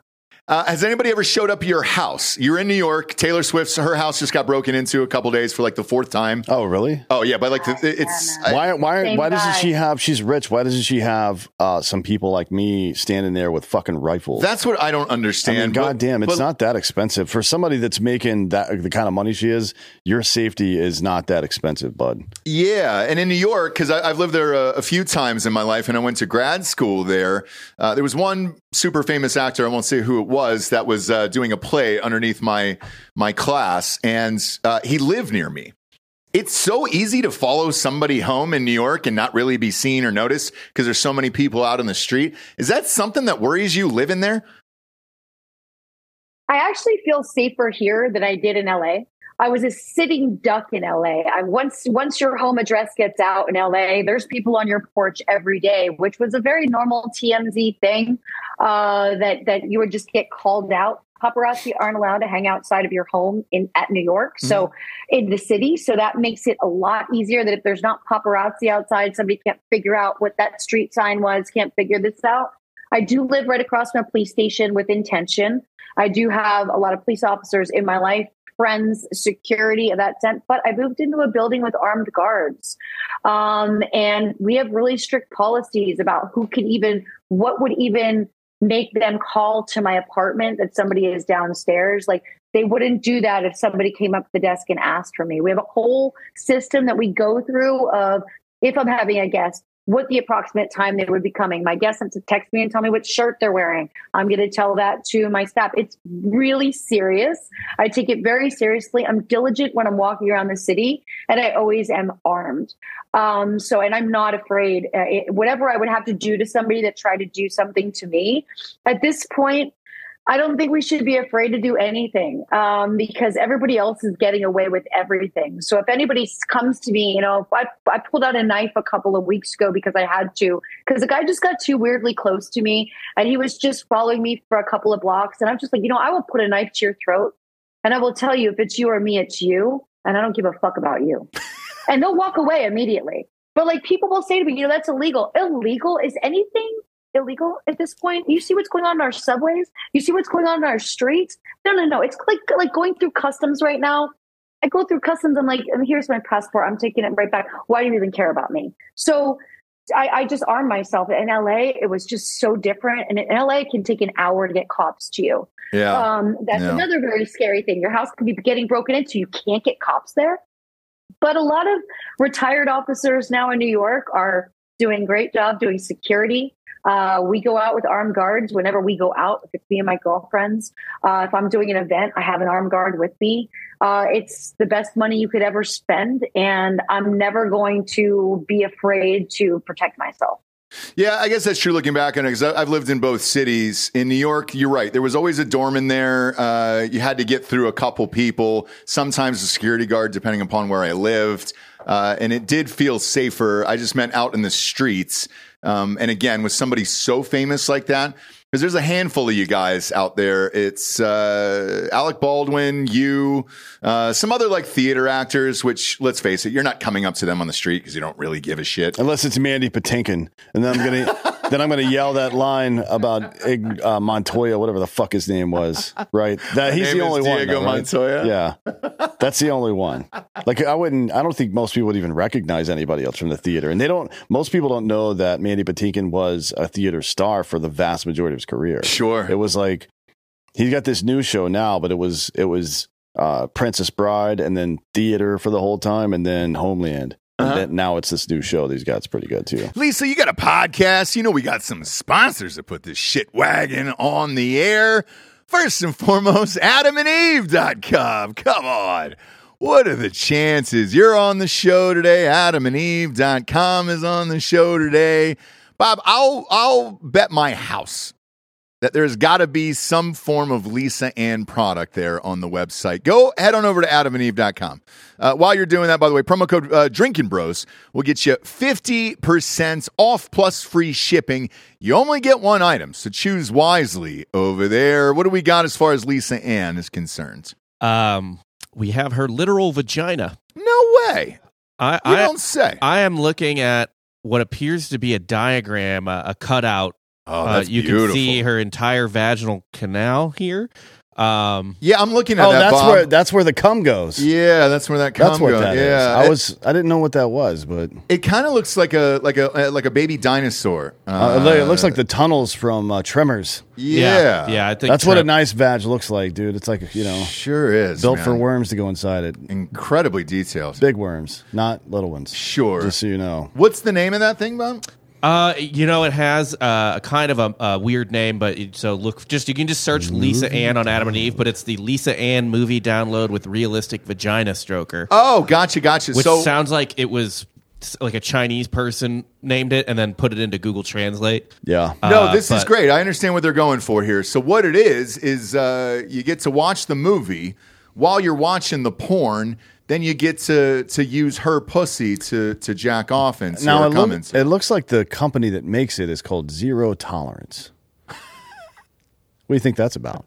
Uh, has anybody ever showed up your house? You're in New York. Taylor Swift's her house just got broken into a couple days for like the fourth time. Oh, really? Oh yeah, but like the, it's Yeah, Why? Why? Same Why doesn't guy. she have? She's rich. Why doesn't she have uh, some people like me standing there with fucking rifles? that's what I don't I understand. mean, But- goddamn, it's but- not that expensive for somebody that's making that the kind of money she is. Your safety is not that expensive, bud. Yeah, and in New York, because I've lived there a, a few times in my life, and I went to grad school there. Uh, there was one super famous actor, I won't say who it was, that was uh, doing a play underneath my my class, and uh, he lived near me. It's so easy to follow somebody home in New York and not really be seen or noticed because there's so many people out on the street. Is that something that worries you living there? I actually feel safer here than I did in LA. I was a sitting duck in LA. I once once your home address gets out in LA, there's people on your porch every day, which was a very normal TMZ thing. Uh, that that you would just get called out. Paparazzi aren't allowed to hang outside of your home in at New York, so in the city. So that makes it a lot easier. That if there's not paparazzi outside, somebody can't figure out what that street sign was, can't figure this out. I do live right across from a police station with intention. I do have a lot of police officers in my life, friends, security of that sense. But I moved into a building with armed guards. Um, and we have really strict policies about who can even, what would even make them call to my apartment that somebody is downstairs. Like they wouldn't do that if somebody came up the desk and asked for me. We have a whole system that we go through of if I'm having a guest, what the approximate time they would be coming. My guests have to text me and tell me what shirt they're wearing. I'm going to tell that to my staff. It's really serious. I take it very seriously. I'm diligent when I'm walking around the city, and I always am armed. Um, so, and I'm not afraid. Uh, it, whatever I would have to do to somebody that tried to do something to me, at this point, I don't think we should be afraid to do anything um, because everybody else is getting away with everything. So if anybody comes to me, you know, I, I pulled out a knife a couple of weeks ago because I had to, because the guy just got too weirdly close to me and he was just following me for a couple of blocks. And I'm just like, you know, I will put a knife to your throat and I will tell you if it's you or me, it's you. And I don't give a fuck about you. and they'll walk away immediately. But like people will say to me, you know, that's illegal. Illegal is anything illegal at this point. You see what's going on in our subways. You see what's going on in our streets. No, no, no. It's like like going through customs right now. I go through customs. I'm like, here's my passport. I'm taking it right back. Why do you even care about me? So I, I just armed myself. In LA, it was just so different. And in LA, it can take an hour to get cops to you. Yeah. Um, that's Yeah. another very scary thing. Your house can be getting broken into. You can't get cops there. But a lot of retired officers now in New York are doing great job doing security. Uh, we go out with armed guards whenever we go out. If it's me and my girlfriends, uh, if I'm doing an event, I have an armed guard with me. Uh, it's the best money you could ever spend, and I'm never going to be afraid to protect myself. Yeah, I guess that's true looking back on it because I've lived in both cities. In New York, you're right. There was always a doorman there. Uh, you had to get through a couple people, sometimes a security guard, depending upon where I lived. Uh, and it did feel safer. I just meant out in the streets. Um, and again, with somebody so famous like that, because there's a handful of you guys out there. It's uh, Alec Baldwin, you, uh, some other like theater actors. Which, let's face it, you're not coming up to them on the street because you don't really give a shit. Unless it's Mandy Patinkin, and then I'm gonna then I'm gonna yell that line about uh, Montoya, whatever the fuck his name was. Right, that he's the only one. Diego though, right? Montoya? Yeah, that's the only one. Like I wouldn't. I don't think most people would even recognize anybody else from the theater, and they don't. Most people don't know that Mandy Patinkin was a theater star for the vast majority career. Sure. It was like he's got this new show now, but it was it was uh, Princess Bride, and then theater for the whole time, and then Homeland. And Uh-huh. then now it's this new show. These guys pretty good too. Lisa, you got a podcast. You know, we got some sponsors that put this shit wagon on the air. First and foremost, adamandeve.com. Come on. What are the chances? You're on the show today. Adamandeve.com is on the show today. Bob, I'll I'll bet my house that there's got to be some form of Lisa Ann product there on the website. Go head on over to adamandeve.com. Uh, while you're doing that, by the way, promo code uh, Drinkin Bros will get you 50% off plus free shipping. You only get one item, so choose wisely over there. What do we got as far as Lisa Ann is concerned? Um, we have her literal vagina. No way. I You I, don't say. I am looking at what appears to be a diagram, a, a cutout. Oh, Uh, you beautiful. can see her entire vaginal canal here. Um, Yeah, I'm looking at Oh, that. that's Bob. where that's where the cum goes. Yeah, that's where that comes. That's what that is. yeah, I It- was I didn't know what that was, but It kind of looks like a like a like a baby dinosaur. uh, it looks like the tunnels from uh, Tremors. yeah, yeah, I think That's what a nice vag looks like, dude. It's like you know sure is built man. for worms to go inside it. Incredibly detailed. Big worms, not little ones. Sure. Just so you know. What's the name of that thing, Bob? Uh, you know, it has uh, a kind of a, a weird name, but it, so look, just you can just search Lisa Ann on Adam and Eve, but it's the Lisa Ann movie download with realistic vagina stroker, Oh, gotcha, gotcha. which so sounds like it was s- like a Chinese person named it and then put it into Google Translate. Yeah. no, uh, this is but- great. I understand what they're going for here. So what it is is uh, you get to watch the movie while you're watching the porn. Then you get to to use her pussy to to jack off and see Now it, look- it looks like the company that makes it is called Zero Tolerance. what do you think that's about?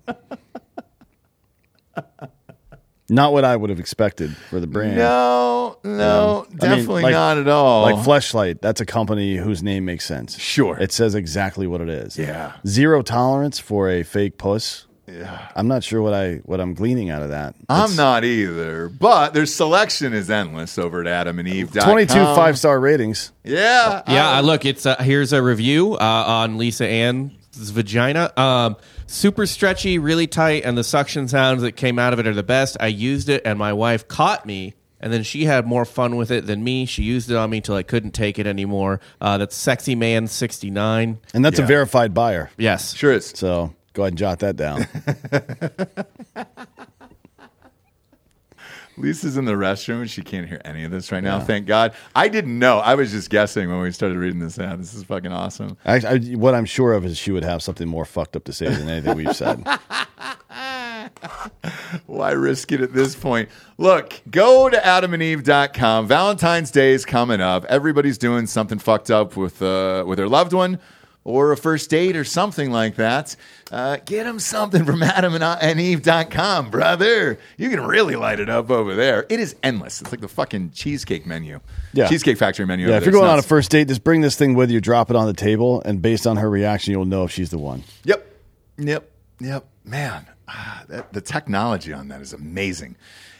Not what I would have expected for the brand. No, no, I mean, definitely like- not at all. Like Fleshlight, that's a company whose name makes sense. Sure. It says exactly what it is. Yeah. Zero tolerance for a fake puss. Yeah. I'm not sure what I what I'm gleaning out of that. I'm It's not either, but their selection is endless over at adamandeve.com. 22 five star ratings. Yeah. Yeah, I look. It's uh, here's a review uh, on Lisa Ann's vagina. Um, super stretchy, really tight, and the suction sounds that came out of it are the best. I used it, and my wife caught me, and then she had more fun with it than me. She used it on me till I couldn't take it anymore. Uh, that's sexy man sixty nine. And that's Yeah. a verified buyer. Yes, Sure is. So go ahead and jot that down. Lisa's in the restroom and she can't hear any of this right now. Thank God. I didn't know. I was just guessing when we started reading this ad. This is fucking awesome. I, I, what I'm sure of is she would have something more fucked up to say than anything we've said. Why risk it at this point? Look, go to adamandeve.com. Valentine's Day is coming up. Everybody's doing something fucked up with uh, with their loved one or a first date or something like that. Uh, get them something from adamandeve.com, brother. You can really light it up over there. It is endless. It's like the fucking cheesecake menu. Yeah. Cheesecake Factory menu. Yeah, if you're going on a first date, just bring this thing with you, drop it on the table, and based on her reaction, you'll know if she's the one. Yep. Yep. Yep. Man, ah, that, the technology on that is amazing.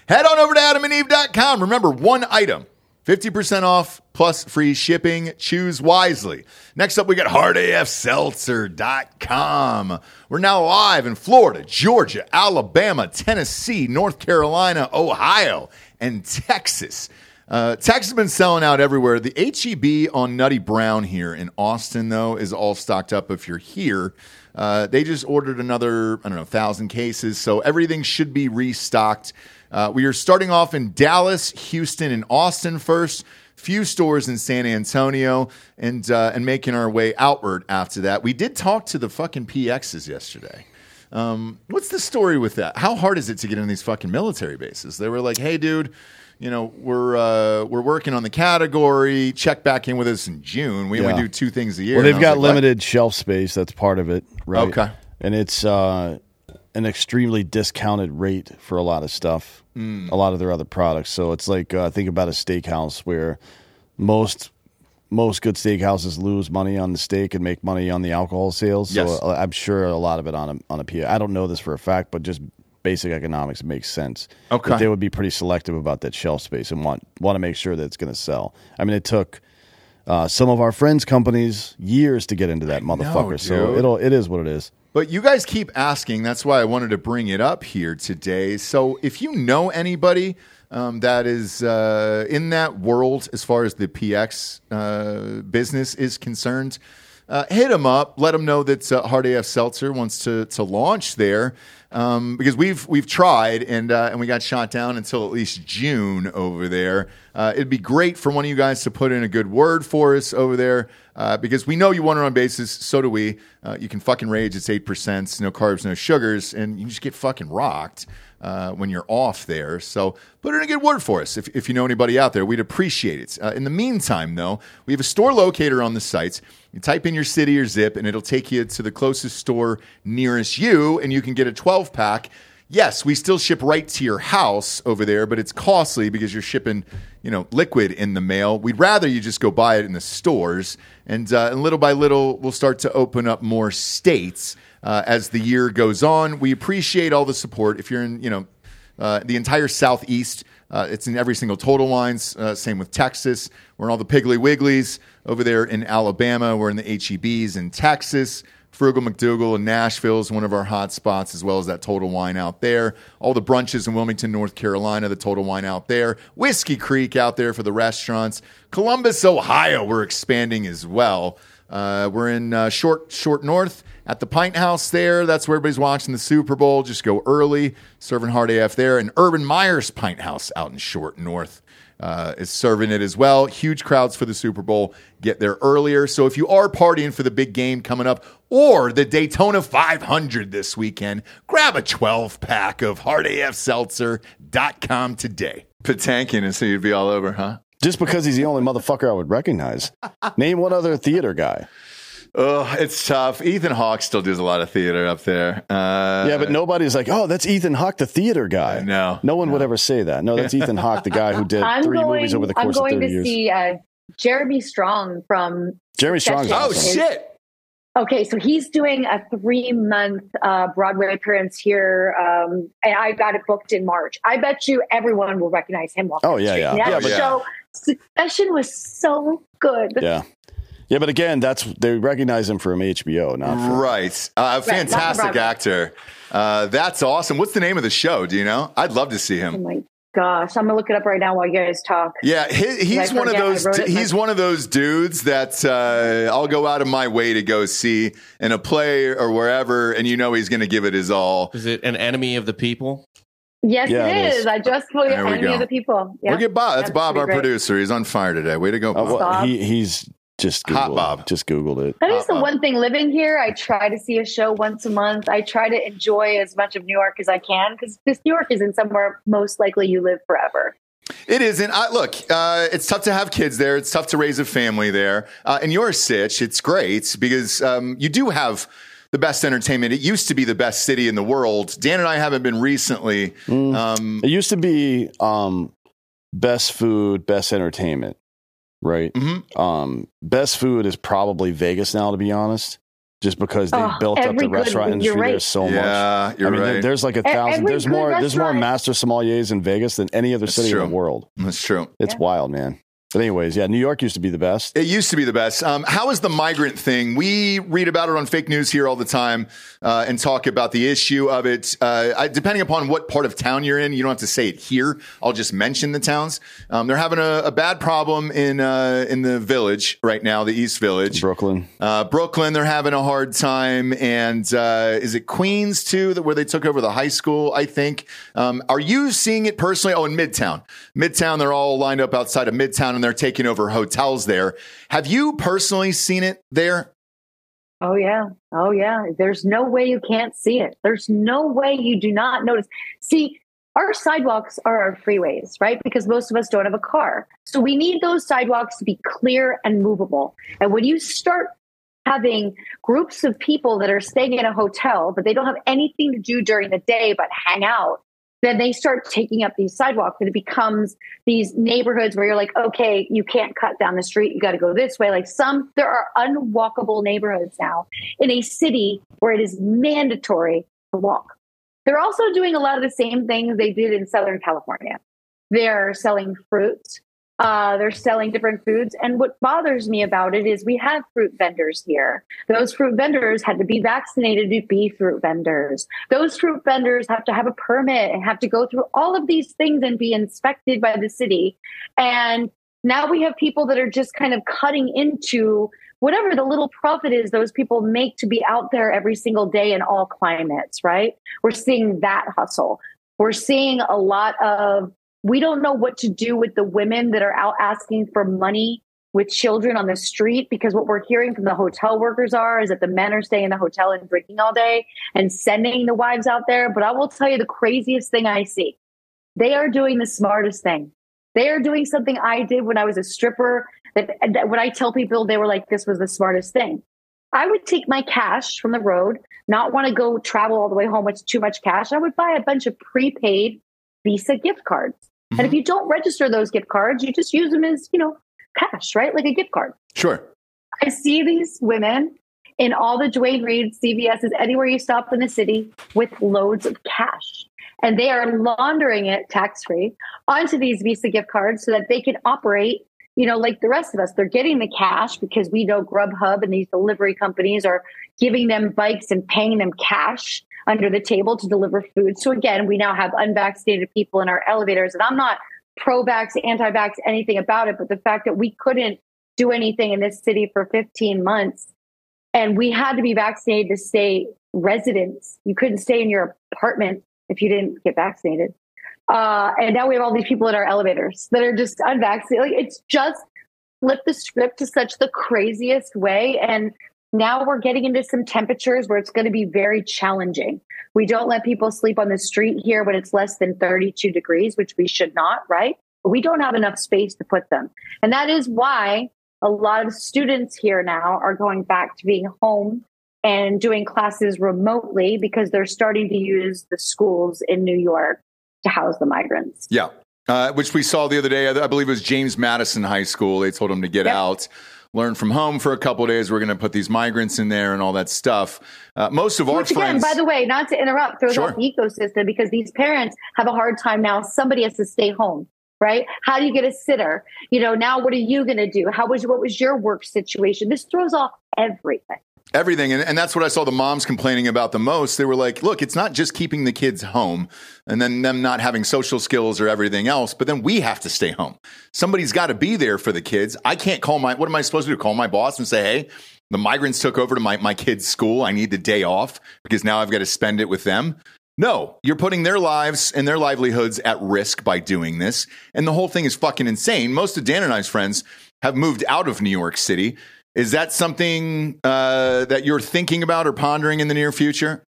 Head on over to adamandeve.com. Remember, one item, 50% off plus free shipping. Choose wisely. Next up, we got hardafseltzer.com. We're now live in Florida, Georgia, Alabama, Tennessee, North Carolina, Ohio, and Texas. Uh, Texas has been selling out everywhere. The HEB on Nutty Brown here in Austin, though, is all stocked up if you're here. Uh, they just ordered another, I don't know, thousand cases. So everything should be restocked. Uh, we are starting off in Dallas, Houston, and Austin first. Few stores in San Antonio, and uh, and making our way outward after that. We did talk to the fucking PXs yesterday. Um, what's the story with that? How hard is it to get in these fucking military bases? They were like, "Hey, dude, you know, we're uh, we're working on the category. Check back in with us in June. We only do two things a year." Well, they've got like, "What?" limited shelf space. That's part of it, right? Okay. And it's uh, an extremely discounted rate for a lot of stuff, Hmm. a lot of their other products. So it's like uh, think about a steakhouse where most most good steakhouses lose money on the steak and make money on the alcohol sales. Yes. So uh, I'm sure a lot of it on a on a PA. I don't know this for a fact, but just basic economics makes sense. Okay. They would be pretty selective about that shelf space and want want to make sure that it's going to sell. I mean, it took uh, some of our friends' companies years to get into that motherfucker. so it'll it is what it is. But you guys keep asking. That's why I wanted to bring it up here today. So if you know anybody um, that is uh, in that world as far as the PX uh, business is concerned, uh, hit them up. Let them know that uh, Hard AF Seltzer wants to to launch there. Um, because we've we've tried and uh, and we got shot down until at least June over there. Uh, it'd be great for one of you guys to put in a good word for us over there uh, because we know you want to run bases. So do we. Uh, you can fucking rage. It's eight percent, no carbs, no sugars, and you just get fucking rocked uh, when you're off there. So put in a good word for us if, if you know anybody out there. We'd appreciate it. Uh, in the meantime, though, we have a store locator on the site. You type in your city or zip, and it'll take you to the closest store nearest you, and you can get a 12 pack. Yes, we still ship right to your house over there, but it's costly because you're shipping, you know, liquid in the mail. We'd rather you just go buy it in the stores, and, uh, and little by little, we'll start to open up more states uh, as the year goes on. We appreciate all the support. If you're in, you know, uh, the entire southeast. Uh, it's in every single Total Wines. Uh, same with Texas. We're in all the Piggly Wigglies over there in Alabama. We're in the HEBs in Texas. Frugal MacDoogal in Nashville is one of our hot spots, as well as that Total Wine out there. All the brunches in Wilmington, North Carolina, the Total Wine out there. Whiskey Creek out there for the restaurants. Columbus, Ohio, we're expanding as well. Uh, we're in uh, short, short north at the Pint House there. That's where everybody's watching the Super Bowl. Just go early, serving hard AF there. And Urban Meyer's Pint House out in short north uh, is serving it as well. Huge crowds for the Super Bowl. Get there earlier. So if you are partying for the big game coming up or the Daytona 500 this weekend, grab a 12 pack of hardafseltzer.com today. Patinkin, and so you'd be all over, huh? Just because he's the only motherfucker I would recognize. Name one other theater guy. Oh, it's tough. Ethan Hawke still does a lot of theater up there. Uh, Yeah, but nobody's like, oh, that's Ethan Hawke, the theater guy. No, no one would ever say that. No, that's Ethan Hawke, the guy who did I'm three going. movies over the course of thirty years. I'm course of going to years. see uh, Jeremy Strong from. Jeremy Strong. Oh, Oh awesome. shit! Okay, so he's doing a three month uh, Broadway appearance here, um, and I got it booked in March. I bet you everyone will recognize him. Oh, the yeah, street. yeah. That Yeah, but- show, Succession was so good. Yeah, yeah, but again, that's they recognize him from HBO, not from Right, uh, fantastic Broadway. actor. Uh, that's awesome. What's the name of the show? Do you know? I'd love to see him. Oh my gosh, I'm gonna look it up right now while you guys talk. Yeah, he, he's one of those. wrote He's my- one of those dudes that uh, I'll go out of my way to go see in a play or wherever, and you know he's going to give it his all. Is it an enemy of the people? Yes, Yeah, it it is. is. I just fully There we enemy go. of the people. Yeah. Look at Bob. That's Yeah, Bob, our great. producer. He's on fire today. Way to go, Uh, Bob. well, Bob. he he's just Googled, Hot Bob. Just Googled it. That is the Uh-uh. one thing living here. I try to see a show once a month. I try to enjoy as much of New York as I can because this New York isn't somewhere most likely you live forever. It isn't. I, look, uh, it's tough to have kids there. It's tough to raise a family there. Uh, in your sitch, it's great because um, you do have the best entertainment. It used to be the best city in the world. Dan and I haven't been recently. Mm. Um, It used to be um, best food, best entertainment, right? mhm. Um, best food is probably Vegas now, to be honest. just because they Oh, built up the good- restaurant you're industry there right. so much. Yeah, you're I mean, there- right. there's like a thousand. every There's good more. There's more master sommeliers in Vegas than any other That's city true. in the world. That's true. It's Yeah. wild, man. But anyways, yeah, New York used to be the best. It used to be the best. Um, how is the migrant thing? We read about it on fake news here all the time uh, and talk about the issue of it. Uh, I, depending upon what part of town you're in, you don't have to say it here. I'll just mention the towns. Um, they're having a, a bad problem in uh, in the village right now, the East Village. Brooklyn. Uh, Brooklyn, they're having a hard time, and uh, is it Queens too, that where they took over the high school? I think. Um, are you seeing it personally? Oh, in Midtown, Midtown, they're all lined up outside of Midtown, and they're taking over hotels there. Have you personally seen it there? Oh yeah. Oh yeah. There's no way you can't see it. There's no way you do not notice. See, our sidewalks are our freeways, right? Because most of us don't have a car. So we need those sidewalks to be clear and movable. And when you start having groups of people that are staying in a hotel, but they don't have anything to do during the day but hang out, then they start taking up these sidewalks and it becomes these neighborhoods where you're like, okay, you can't cut down the street. You got to go this way. Like some, there are unwalkable neighborhoods now in a city where it is mandatory to walk. They're also doing a lot of the same things they did in Southern California. They're selling fruits. Uh, they're selling different foods. And what bothers me about it is we have fruit vendors here. Those fruit vendors had to be vaccinated to be fruit vendors. Those fruit vendors have to have a permit and have to go through all of these things and be inspected by the city. And now we have people that are just kind of cutting into whatever the little profit is those people make to be out there every single day in all climates, right? We're seeing that hustle. We're seeing a lot of we don't know what to do with the women that are out asking for money with children on the street because what we're hearing from the hotel workers are is that the men are staying in the hotel and drinking all day and sending the wives out there. But I will tell you the craziest thing I see. They are doing the smartest thing. They are doing something I did when I was a stripper that, that when I tell people they were like, this was the smartest thing. I would take my cash from the road, not want to go travel all the way home with too much cash. I would buy a bunch of prepaid Visa gift cards. And if mm-hmm. you don't register those gift cards, you just use them as, you know, cash, right? Like a gift card. Sure. I see these women in all the Duane Reade CVS's, anywhere you stop in the city with loads of cash. And they are laundering it tax free onto these Visa gift cards so that they can operate, you know, like the rest of us. They're getting the cash because we know Grubhub and these delivery companies are giving them bikes and paying them cash under the table to deliver food. So again, we now have unvaccinated people in our elevators. And I'm not pro vax, anti vax, anything about it, but the fact that we couldn't do anything in this city for 15 months and we had to be vaccinated to stay residents. You couldn't stay in your apartment if you didn't get vaccinated. Uh, and now we have all these people in our elevators that are just unvaccinated. Like, it's just flipped the script to such the craziest way. And now we're getting into some temperatures where it's going to be very challenging. We don't let people sleep on the street here when it's less than 32 degrees, which we should not, right? We don't have enough space to put them. And that is why a lot of students here now are going back to being home and doing classes remotely because they're starting to use the schools in New York to house the migrants. Yeah. Uh, which we saw the other day. I believe it was James Madison High School. They told them to get Yep. out, learn from home for a couple of days. We're going to put these migrants in there and all that stuff. Uh, most of our Which again, friends. by the way, not to interrupt, throws Sure. off the ecosystem because these parents have a hard time now. Somebody has to stay home, right? How do you get a sitter? You know, now what are you going to do? How was what was your work situation? This throws off everything. Everything. And, and that's what I saw the moms complaining about the most. They were like, look, it's not just keeping the kids home and then them not having social skills or everything else, but then we have to stay home. Somebody's got to be there for the kids. I can't call my, what am I supposed to do? Call my boss and say, hey, the migrants took over to my, my kid's school. I need the day off because now I've got to spend it with them. No, you're putting their lives and their livelihoods at risk by doing this. And the whole thing is fucking insane. Most of Dan and I's friends have moved out of New York City. Is that something uh, that you're thinking about or pondering in the near future?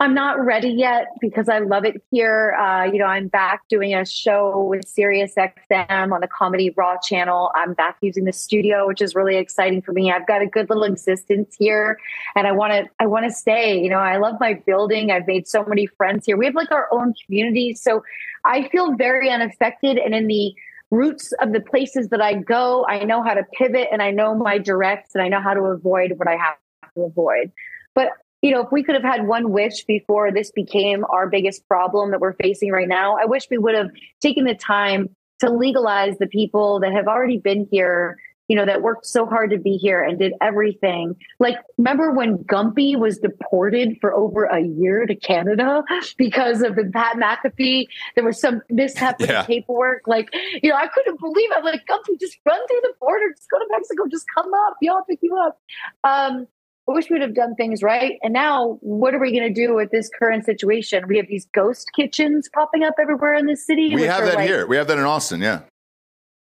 I'm not ready yet because I love it here. Uh, you know, I'm back doing a show with Sirius XM on the Comedy Raw channel. I'm back using the studio, which is really exciting for me. I've got a good little existence here, and I want to. I want to stay. You know, I love my building. I've made so many friends here. We have like our own community, so I feel very unaffected. And in the roots of the places that I go, I know how to pivot, and I know my directs, and I know how to avoid what I have to avoid. But you know, if we could have had one wish before this became our biggest problem that we're facing right now, I wish we would have taken the time to legalize the people that have already been here, you know, that worked so hard to be here and did everything. Like, remember when Gumpy was deported for over a year to Canada because of the Pat McAfee? There was some mishap with Yeah. the paperwork. Like, you know, I couldn't believe it. Like, Gumpy, just run through the border, just go to Mexico, just come up. Y'all pick you up. Um, I wish we'd have done things right. And now, what are we going to do with this current situation? We have these ghost kitchens popping up everywhere in the city. We have that like- here. We have that in Austin. Yeah.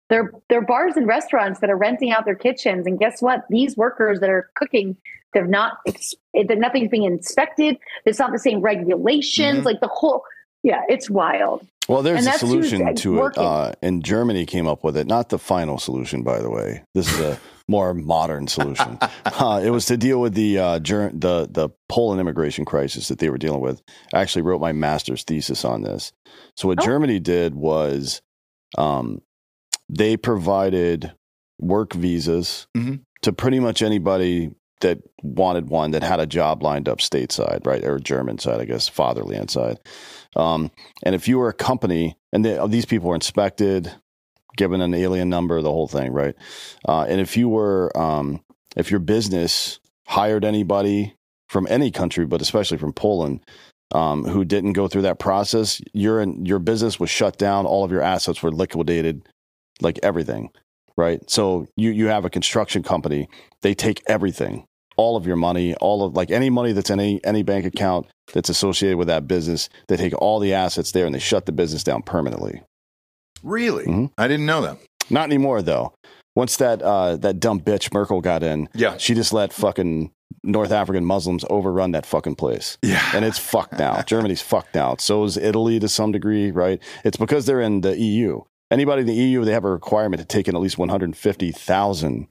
They're, they're bars and restaurants that are renting out their kitchens. And guess what? These workers that are cooking, they're not, that nothing's being inspected. It's not the same regulations. Mhm. Like the whole, yeah, it's wild. Well, there's a solution to it, uh, and Germany came up with it. Not the final solution, by the way. This is a more modern solution. Uh, it was to deal with the uh, Ger- the the Poland immigration crisis that they were dealing with. I actually wrote my master's thesis on this. So what Oh. Germany did was, um, they provided work visas Mhm. to pretty much anybody that wanted one that had a job lined up stateside, right, or German side, I guess, fatherland side. Um, and if you were a company, and they, these people were inspected, given an alien number, the whole thing, right? Uh, and if you were, um, if your business hired anybody from any country, but especially from Poland, um, who didn't go through that process, your your business was shut down. All of your assets were liquidated, like everything, right? So you you have a construction company, they take everything, all of your money, all of like any money that's in any any bank account that's associated with that business. They take all the assets there and they shut the business down permanently. Really? Mhm. I didn't know that. Not anymore though. Once that uh, that dumb bitch Merkel got in, Yeah. she just let fucking North African Muslims overrun that fucking place. Yeah. And it's fucked now. Germany's fucked now. So is Italy to some degree, right? It's because they're in the EU. Anybody in the EU, they have a requirement to take in at least 150,000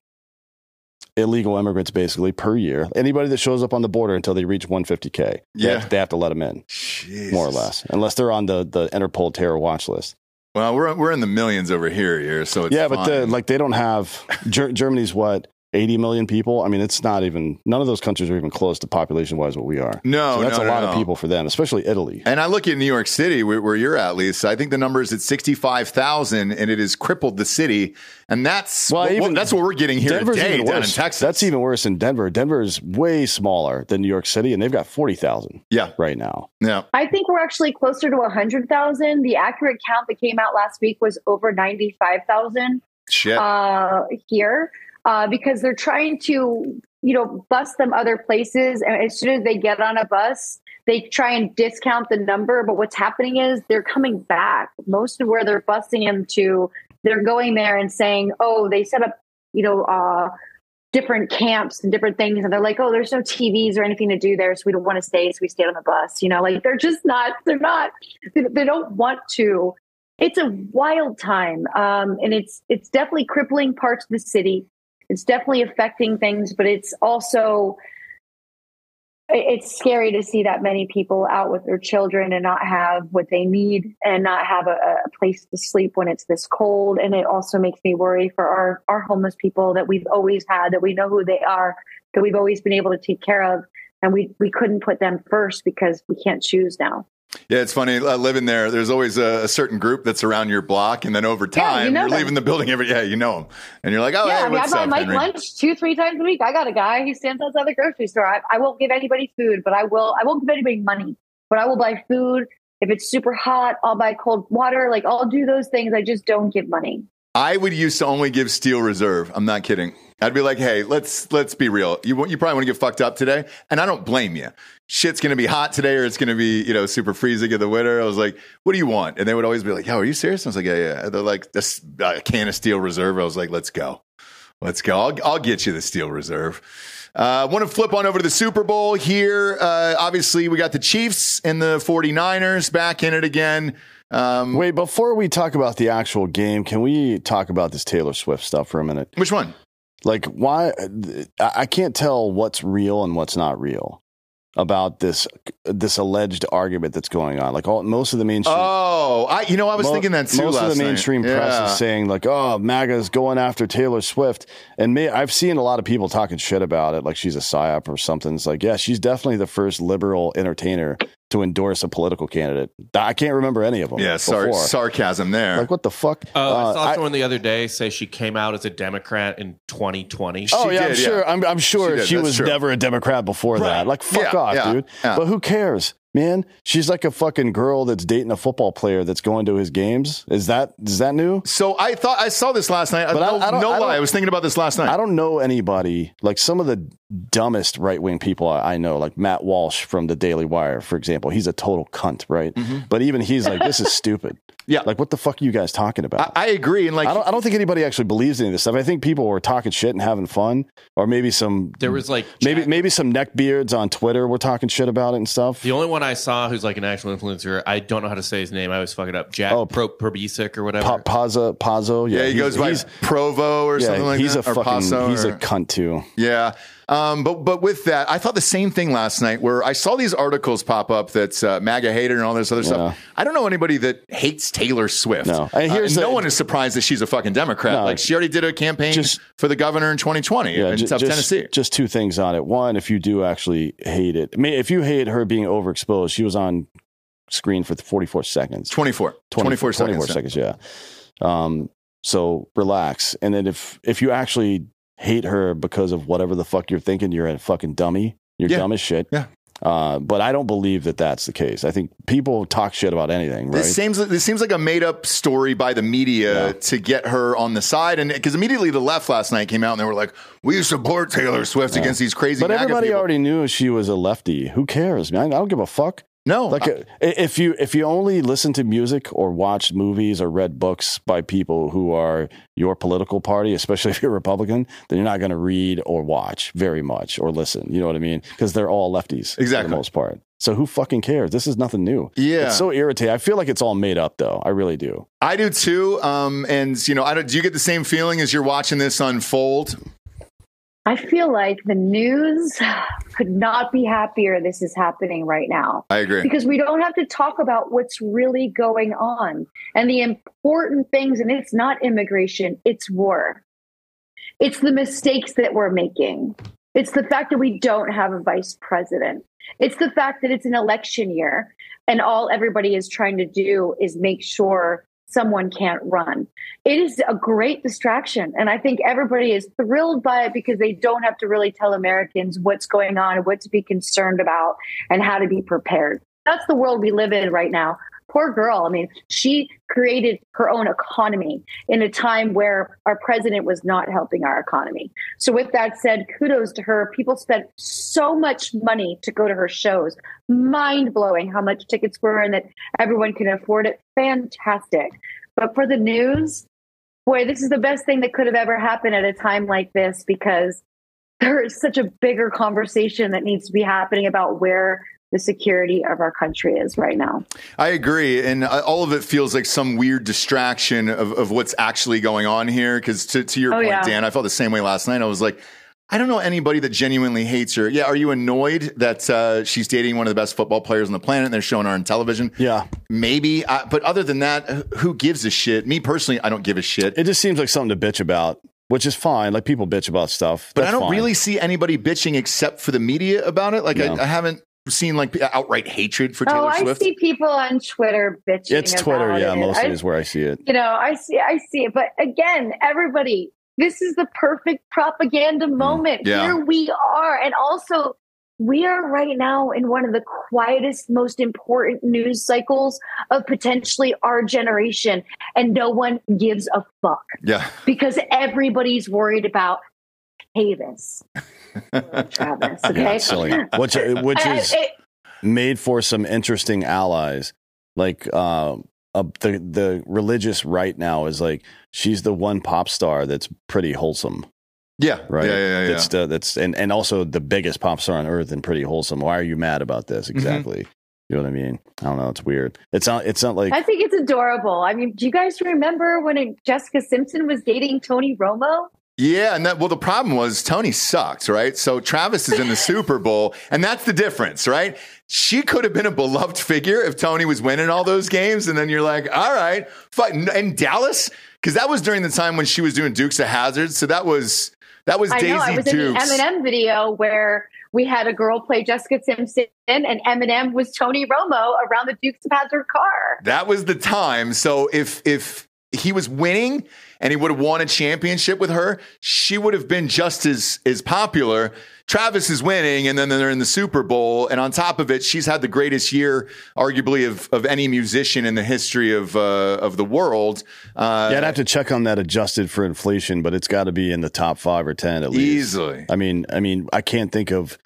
illegal immigrants basically per year. Anybody that shows up on the border until they reach 150K, they, Yeah. have, they have to let them in, Jesus. more or less, unless they're on the, the Interpol terror watch list. Well, we're we're in the millions over here, here. So it's yeah, but the, like they don't have Ger- Germany's what 80 million people. I mean, it's not even none of those countries are even close to population wise what we are. No, so that's no, a no, lot no. of people for them, especially Italy. And I look at New York City, where, where you're at, Lisa. I think the number is at 65,000, and it has crippled the city. And that's Well, what, even- that's what we're getting here Denver's today down in. Texas. That's even worse in Denver. Denver is way smaller than New York City, and they've got 40,000 yeah, right now. yeah. I think we're actually closer to 100,000. The accurate count that came out last week was over 95,000 Shit. uh, here uh, because they're trying to, you know, bus them other places. And as soon as they get on a bus, they try and discount the number. But what's happening is they're coming back. Most of where they're busing them to, they're going there and saying, oh, they set up, you know, uh, different camps and different things. And they're like, oh, there's no TVs or anything to do there. So we don't want to stay. So we stay on the bus. You know, like they're just not, they're not, they, they don't want to. It's a wild time. Um, and it's, it's definitely crippling parts of the city. It's definitely affecting things, but it's also it's scary to see that many people out with their children and not have what they need and not have a, a place to sleep when it's this cold. And it also makes me worry for our, our homeless people that we've always had, that we know who they are, that we've always been able to take care of. And we, we couldn't put them first because we can't choose now. Yeah, it's funny uh, living there. There's always a, a certain group that's around your block, and then over Yeah, time, you know are leaving the building every. Yeah, you know them, and you're like, oh, yeah, hey, I mean, I what's buy up, Mike Henry? lunch two, three times a week. I got a guy who stands outside the grocery store. I, I won't give anybody food, but I will. I won't give anybody money, but I will buy food. If it's super hot, I'll buy cold water. Like I'll do those things. I just don't give money. I would used to only give Steel Reserve. I'm not kidding. I'd be like, hey, let's let's be real. You you probably want to get fucked up today, and I don't blame you. Shit's gonna be hot today, or it's gonna be you know super freezing in the winter. I was like, what do you want? And they would always be like, yo, are you serious? And I was like, yeah, yeah. They're like, this uh, can of Steel Reserve. I was like, let's go, let's go. I'll I'll get you the Steel Reserve. Uh, want to flip on over to the Super Bowl here. Uh, obviously, we got the Chiefs and the 49ers back in it again. Um, Wait, before we talk about the actual game, can we talk about this Taylor Swift stuff for a minute? which one? Like, why? I can't tell what's real and what's not real. about this this alleged argument that's going on. Like all most of the mainstream. Oh, I you know I was Mo- thinking that too. Most of the night. mainstream press Yeah. is saying like, "Oh, MAGA's going after Taylor Swift," and me, I've seen a lot of people talking shit about it, like she's a psyop or something. It's like, yeah, she's definitely the first liberal entertainer to endorse a political candidate. I can't remember any of them. yeah, sar- sarcasm there. Like what the fuck? Uh, I saw I- someone the other day say she came out as a Democrat in 2020. Oh yeah, I'm did, yeah. sure. I'm, I'm sure She she, did, that's was true. never a Democrat before that. Like fuck Yeah, off, yeah, dude. yeah. But who cares, man? She's like a fucking girl that's dating a football player that's going to his games. Is that is that new? so I thought I saw this last night. But no, I- I don't- no I lie, I was thinking about this last night. I don't know anybody like some of the dumbest right wing people I, I know, like Matt Walsh from the Daily Wire, for example. He's a total cunt, right? Mm-hmm. But even he's like, this is stupid. Yeah. like what the fuck are you guys talking about? I, I agree, and like I don't, I don't think anybody actually believes any of this stuff. I think people were talking shit and having fun, or maybe some There was like maybe Jack- maybe some neckbeards on Twitter were talking shit about it and stuff. The only one I saw who's like an actual influencer, I don't know how to say his name. I always fuck it up. Jack Oh, Pro Probisic or whatever. Pa- Pazzo, Pazzo, yeah, yeah, he goes by Provo or yeah, something like that. he's that, a or fucking Paso he's or- a cunt too. Yeah. Um, but but with that, I thought the same thing last night where I saw these articles pop up that's uh, MAGA hater and all this other stuff. I don't know anybody that hates Taylor Swift. No. And Uh, here's and no one is surprised that she's a fucking Democrat. No. like she already did a campaign Just- for the governor in 2020 in ju- South just, Tennessee. Just two things on it. One, if you do actually hate it, I mean, if you hate her being overexposed, she was on screen for 44 seconds. 24. 24 seconds. 24 seconds, yeah. Um, so relax. And then if if you actually hate her because of whatever the fuck you're thinking, you're a fucking dummy. You're Yeah. dumb as shit. Yeah. Uh, but I don't believe that that's the case. I think people talk shit about anything, right? This seems this seems like a made up story by the media Yeah. to get her on the side, and because immediately the left last night came out and they were like, "We support Taylor Swift against these crazy." but everybody people." already knew she was a lefty. Who cares, man? I don't give a fuck. No, Like I- uh, if you if you only listen to music or watch movies or read books by people who are your political party, especially if you're Republican, then you're not going to read or watch very much or listen. You know what I mean? Because they're all lefties for Exactly. the most part. So who fucking cares? This is nothing new. Yeah. it's so irritating. I feel like it's all made up, though. I really do. I do too. Um, and you know, I don't. Do you get the same feeling as you're watching this unfold? I feel like the news could not be happier this is happening right now. I agree. because we don't have to talk about what's really going on and the important things and it's not immigration it's war it's the mistakes that we're making it's the fact that we don't have a vice president it's the fact that it's an election year and all everybody is trying to do is make sure someone can't run. It is a great distraction. And i think everybody is thrilled by it because they don't have to really tell americans what's going on and what to be concerned about and how to be prepared. That's the world we live in right now poor girl. I mean she created her own economy in a time where our president was not helping our economy. So with that said kudos to her. People spent so much money to go to her shows. Mind blowing how much tickets were and that everyone can afford it. Fantastic. But for the news boy this is the best thing that could have ever happened at a time like this because there is such a bigger conversation that needs to be happening about where the security of our country is right now. I agree, and all of it feels like some weird distraction of, of what's actually going on here. Because to, to your Oh, point, yeah. Dan, I felt the same way last night. I was like, I don't know anybody that genuinely hates her. Yeah, are you annoyed that uh, she's dating one of the best football players on the planet and they're showing her on television? Yeah, Maybe, I, but other than that, who gives a shit? Me personally, I don't give a shit. it just seems like something to bitch about, which is fine. Like people bitch about stuff, But That's I don't fine. really see anybody bitching except for the media about it. Like No. I, I haven't seen like outright hatred for Taylor oh, I see people on Twitter bitching. It's Twitter, yeah, it. mostly I- is where I see it. you know, I see, I see it. But again, everybody, this is the perfect propaganda moment. Mm, yeah. Here we are, and also. We are right now in one of the quietest, most important news cycles of potentially our generation, and no one gives a fuck yeah. because everybody's worried about Tavis, Travis. Okay, Yeah, silly. Which uh, which I- is made for some interesting allies. Like uh, uh, the the religious right now is like she's the one pop star that's pretty wholesome, Yeah. right? Yeah. Yeah. yeah, yeah. That's the, that's and and also the biggest pop star on earth and pretty wholesome. Why are you mad about this Mm-hmm. exactly? You know what I mean? I don't know. It's weird. It's not. It's not like I think it's adorable. I mean, do you guys remember when Jessica Simpson was dating Tony Romo? Yeah, and that well, the problem was Tony sucked, right? So Travis is in the Super Bowl, and that's the difference, right? She could have been a beloved figure if Tony was winning all those games, and then you're like, all right, fine. And Dallas, because that was during the time when she was doing Dukes of Hazzard, so that was that was I Daisy know. I was Dukes. in the Eminem video where we had a girl play Jessica Simpson, and Eminem was Tony Romo around the Dukes of Hazzard car. That was the time. So if if he was winning and he would have won a championship with her, she would have been just as as popular. Travis is winning, and then they're in the Super Bowl, and on top of it, she's had the greatest year, arguably, of, of any musician in the history of uh, of the world. Uh, Yeah, I'd have to check on that adjusted for inflation, but it's got to be in the top five or ten at least. easily, I mean, I mean, I can't think of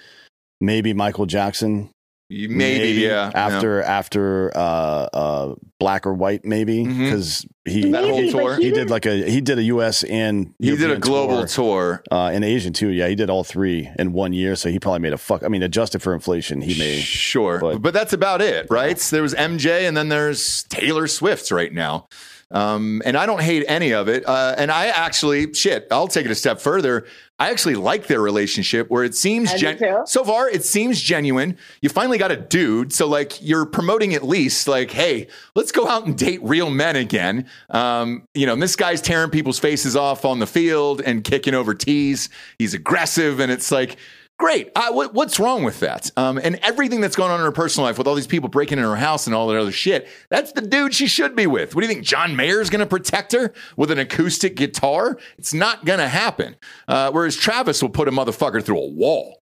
maybe Michael Jackson. Maybe, yeah. After after uh, uh, Black or White, maybe because he That whole tour? he he, did like a he did a U.S. and He did a global tour, tour. uh, and Asian too. Yeah, he did all three in one year, so he probably made a fuck. I mean, adjusted for inflation, he made. Sure. But, but- that's about it, right? So there was MJ and then there's Taylor Swift right now. Um, and I don't hate any of it. Uh, and I actually, shit, I'll take it a step further. I actually like their relationship where it seems, gen- so far, it seems genuine. You finally got a dude. So, like, you're promoting at least, like, hey, let's go out and date real men again. Um, you know, and this guy's tearing people's faces off on the field and kicking over tees. He's aggressive. And it's like, Great. Uh, what, what's wrong with that? Um, and everything that's going on in her personal life with all these people breaking in her house and all that other shit, that's the dude she should be with. What do you think? John Mayer's going to protect her with an acoustic guitar? It's not going to happen. Uh, whereas Travis will put a motherfucker through a wall.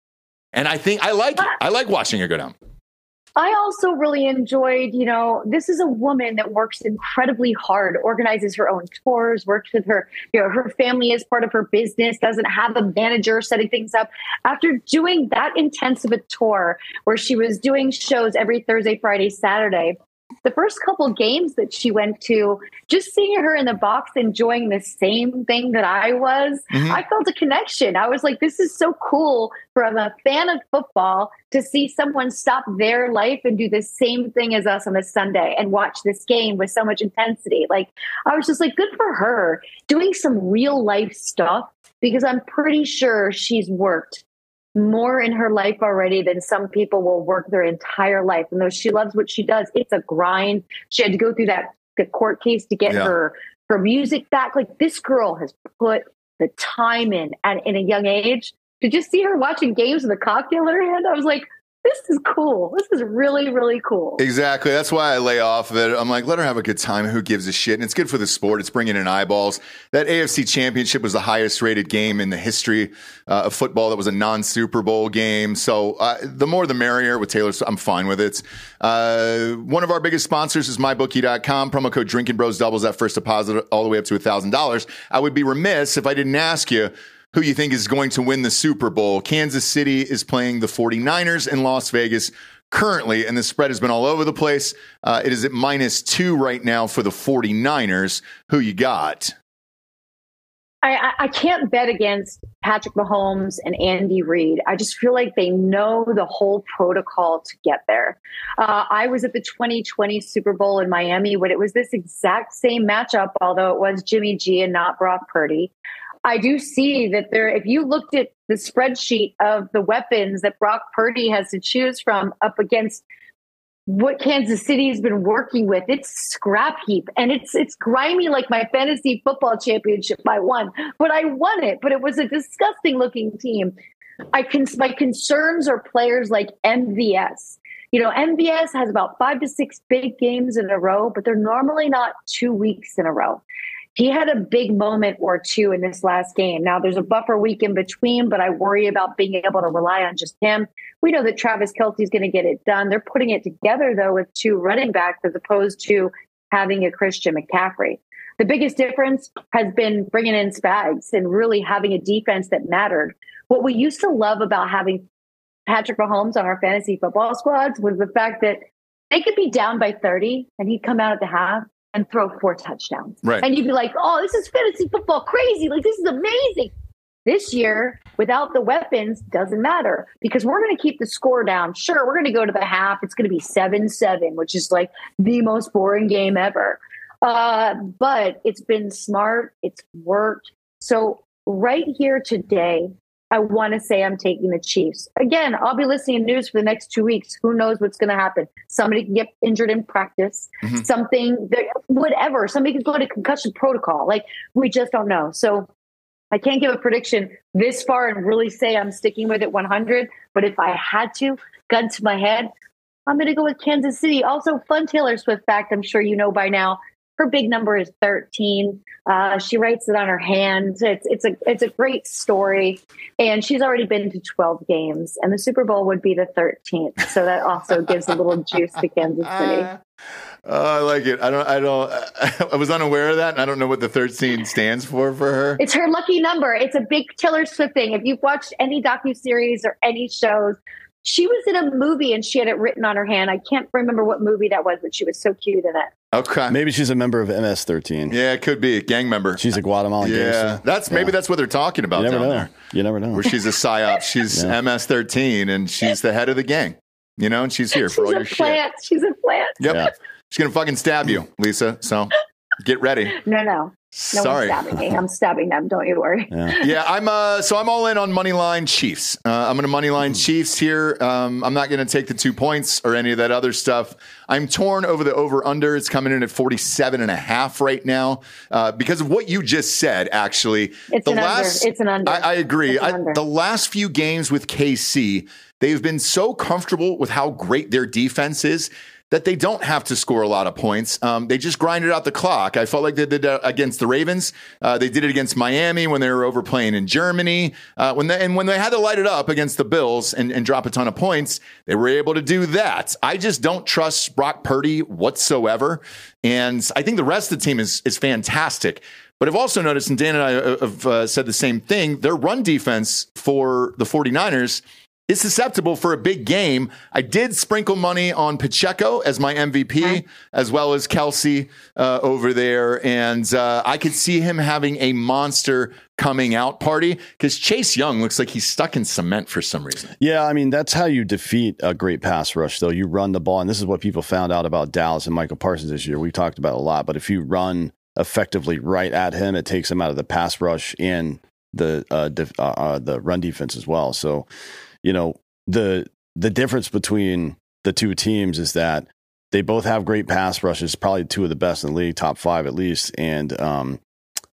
And I think I like it. I like watching her go down. I also really enjoyed, you know, this is a woman that works incredibly hard, organizes her own tours, works with her, you know, her family is part of her business, doesn't have a manager setting things up. After doing that intensive a tour where she was doing shows every Thursday, Friday, Saturday, the first couple games that she went to, just seeing her in the box enjoying the same thing that I was, Mhm. I felt a connection. I was like, this is so cool from a fan of football to see someone stop their life and do the same thing as us on a Sunday and watch this game with so much intensity. Like, I was just like, good for her doing some real life stuff because I'm pretty sure she's worked more in her life already than some people will work their entire life. And though she loves what she does, it's a grind. She had to go through that the court case to get Yeah. her her music back. Like this girl has put the time in at in a young age. To just see her watching games with a cocktail in her hand, I was like, this is cool. This is really, really cool. Exactly. That's why I lay off of it. I'm like, let her have a good time. Who gives a shit? And it's good for the sport. It's bringing in eyeballs. That AFC championship was the highest rated game in the history uh, of football. That was a non Super Bowl game. So uh, the more the merrier with Taylor. I'm fine with it. Uh, one of our biggest sponsors is mybookie.com. Promo code Drinkin Bros doubles that first deposit all the way up to $1,000. I would be remiss if I didn't ask you who you think is going to win the Super Bowl. Kansas City is playing the 49ers in Las Vegas currently, and the spread has been all over the place. Uh, it is at minus two right now for the 49ers. Who you got? I, I, can't bet against Patrick Mahomes and Andy Reid. I just feel like they know the whole protocol to get there. Uh, I was at the 2020 Super Bowl in Miami when it was this exact same matchup, although it was Jimmy G and not Brock Purdy. I do see that there, if you looked at the spreadsheet of the weapons that Brock Purdy has to choose from up against what Kansas City has been working with, it's scrap heap and it's it's grimy like my fantasy football championship I won, but I won it. But it was a disgusting looking team. I can my concerns are players like MVS. You know, MVS has about five to six big games in a row, but they're normally not two weeks in a row. He had a big moment or two in this last game. Now there's a buffer week in between, but I worry about being able to rely on just him. We know that Travis Kelce's going to get it done. They're putting it together though with two running backs as opposed to having a Christian McCaffrey. The biggest difference has been bringing in Spags and really having a defense that mattered. What we used to love about having Patrick Mahomes on our fantasy football squads was the fact that they could be down by 30 and he'd come out at the half and throw four touchdowns. Right. And you'd be like, oh, this is fantasy football crazy. Like, this is amazing. This year, without the weapons, doesn't matter because we're going to keep the score down. Sure, we're going to go to the half. It's going to be 7 7, which is like the most boring game ever. Uh, but it's been smart, it's worked. So right here today, I want to say I'm taking the Chiefs. Again, I'll be listening to news for the next two weeks. Who knows what's going to happen? Somebody can get injured in practice, Mhm. something, that, whatever. Somebody can go to concussion protocol. Like, we just don't know. So I can't give a prediction this far and really say I'm sticking with it 100. But if I had to, gun to my head, I'm going to go with Kansas City. Also, fun Taylor Swift fact I'm sure you know by now. Her big number is 13. Uh, she writes it on her hand. It's it's a it's a great story, and she's already been to 12 games, and the Super Bowl would be the 13th. So that also gives a little juice to Kansas City. Oh, I like it. I don't. I don't. I was unaware of that, and I don't know what the thirteen stands for for her. It's her lucky number. It's a big Taylor Swift thing. If you've watched any docu series or any shows, she was in a movie and she had it written on her hand. I can't remember what movie that was, but she was so cute in it. Okay. Maybe she's a member of MS-13. Yeah, it could be a gang member. She's a Guatemalan yeah, gangster. that's maybe Yeah. that's what they're talking about You never down know. there. You never know. Where she's a psyop. She's Yeah. MS-13, and she's the head of the gang. You know, and she's here for She's all a your shit. plant. She's a plant. Yep. Yeah. She's gonna fucking stab you, Lisa. So get ready. No, no. No Sorry. one's stabbing me. I'm stabbing them. Don't you worry. Yeah. yeah, I'm uh so I'm all in on money line Chiefs. Uh, I'm gonna money line Chiefs here. Um, I'm not gonna take the two points or any of that other stuff. I'm torn over the over under. It's coming in at 47 and a half right now uh, because of what you just said. Actually, It's the an under. last It's an under. I, I agree. It's an I, under. the last few games with KC, they've been so comfortable with how great their defense is that they don't have to score a lot of points. Um, they just grinded out the clock. I felt like they did against the Ravens. Uh, they did it against Miami when they were overplaying in Germany. Uh, when they, and when they had to light it up against the Bills and, and drop a ton of points, they were able to do that. I just don't trust Brock Purdy whatsoever. And I think the rest of the team is, is fantastic. But I've also noticed, and Dan and I have uh, said the same thing, their run defense for the 49ers is susceptible for a big game. I did sprinkle money on Pacheco as my MVP, as well as Kelce uh, over there. And uh, I could see him having a monster coming out party because Chase Young looks like he's stuck in cement for some reason. Yeah, I mean that's how you defeat a great pass rush. Though you run the ball, and this is what people found out about Dallas and Michael Parsons this year. We talked about it a lot, but if you run effectively right at him, it takes him out of the pass rush and the uh, def- uh, uh, the run defense as well. So, you know the the difference between the two teams is that they both have great pass rushes, probably two of the best in the league, top five at least, and um,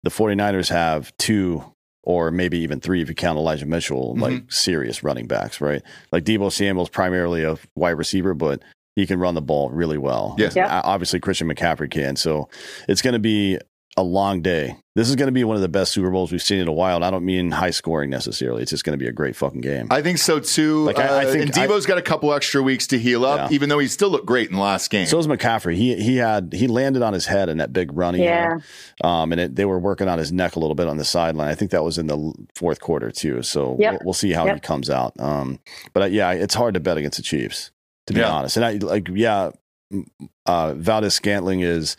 the 49ers have two or maybe even three if you count Elijah Mitchell, like serious running backs, right? Like Deebo Samuel's primarily a wide receiver, but he can run the ball really well. Yes. Yeah. Obviously, Christian McCaffrey can. So it's going to be a long day. This is going to be one of the best Super Bowls we've seen in a while. And I don't mean high scoring necessarily. It's just going to be a great fucking game. I think so too. Like, I- I Uh, think and Deebo's got a couple extra weeks to heal up, Yeah. even though he still looked great in the last game. so is McCaffrey. He he had he landed on his head in that big run. Yeah. had. Um, and it, they were working on his neck a little bit on the sideline. I think that was in the fourth quarter too. So Yep. we'll, we'll see how he comes out. Um, but uh, yeah, it's hard to bet against the Chiefs to be Yeah. honest. And I like yeah, m- uh, Valdes-Scantling is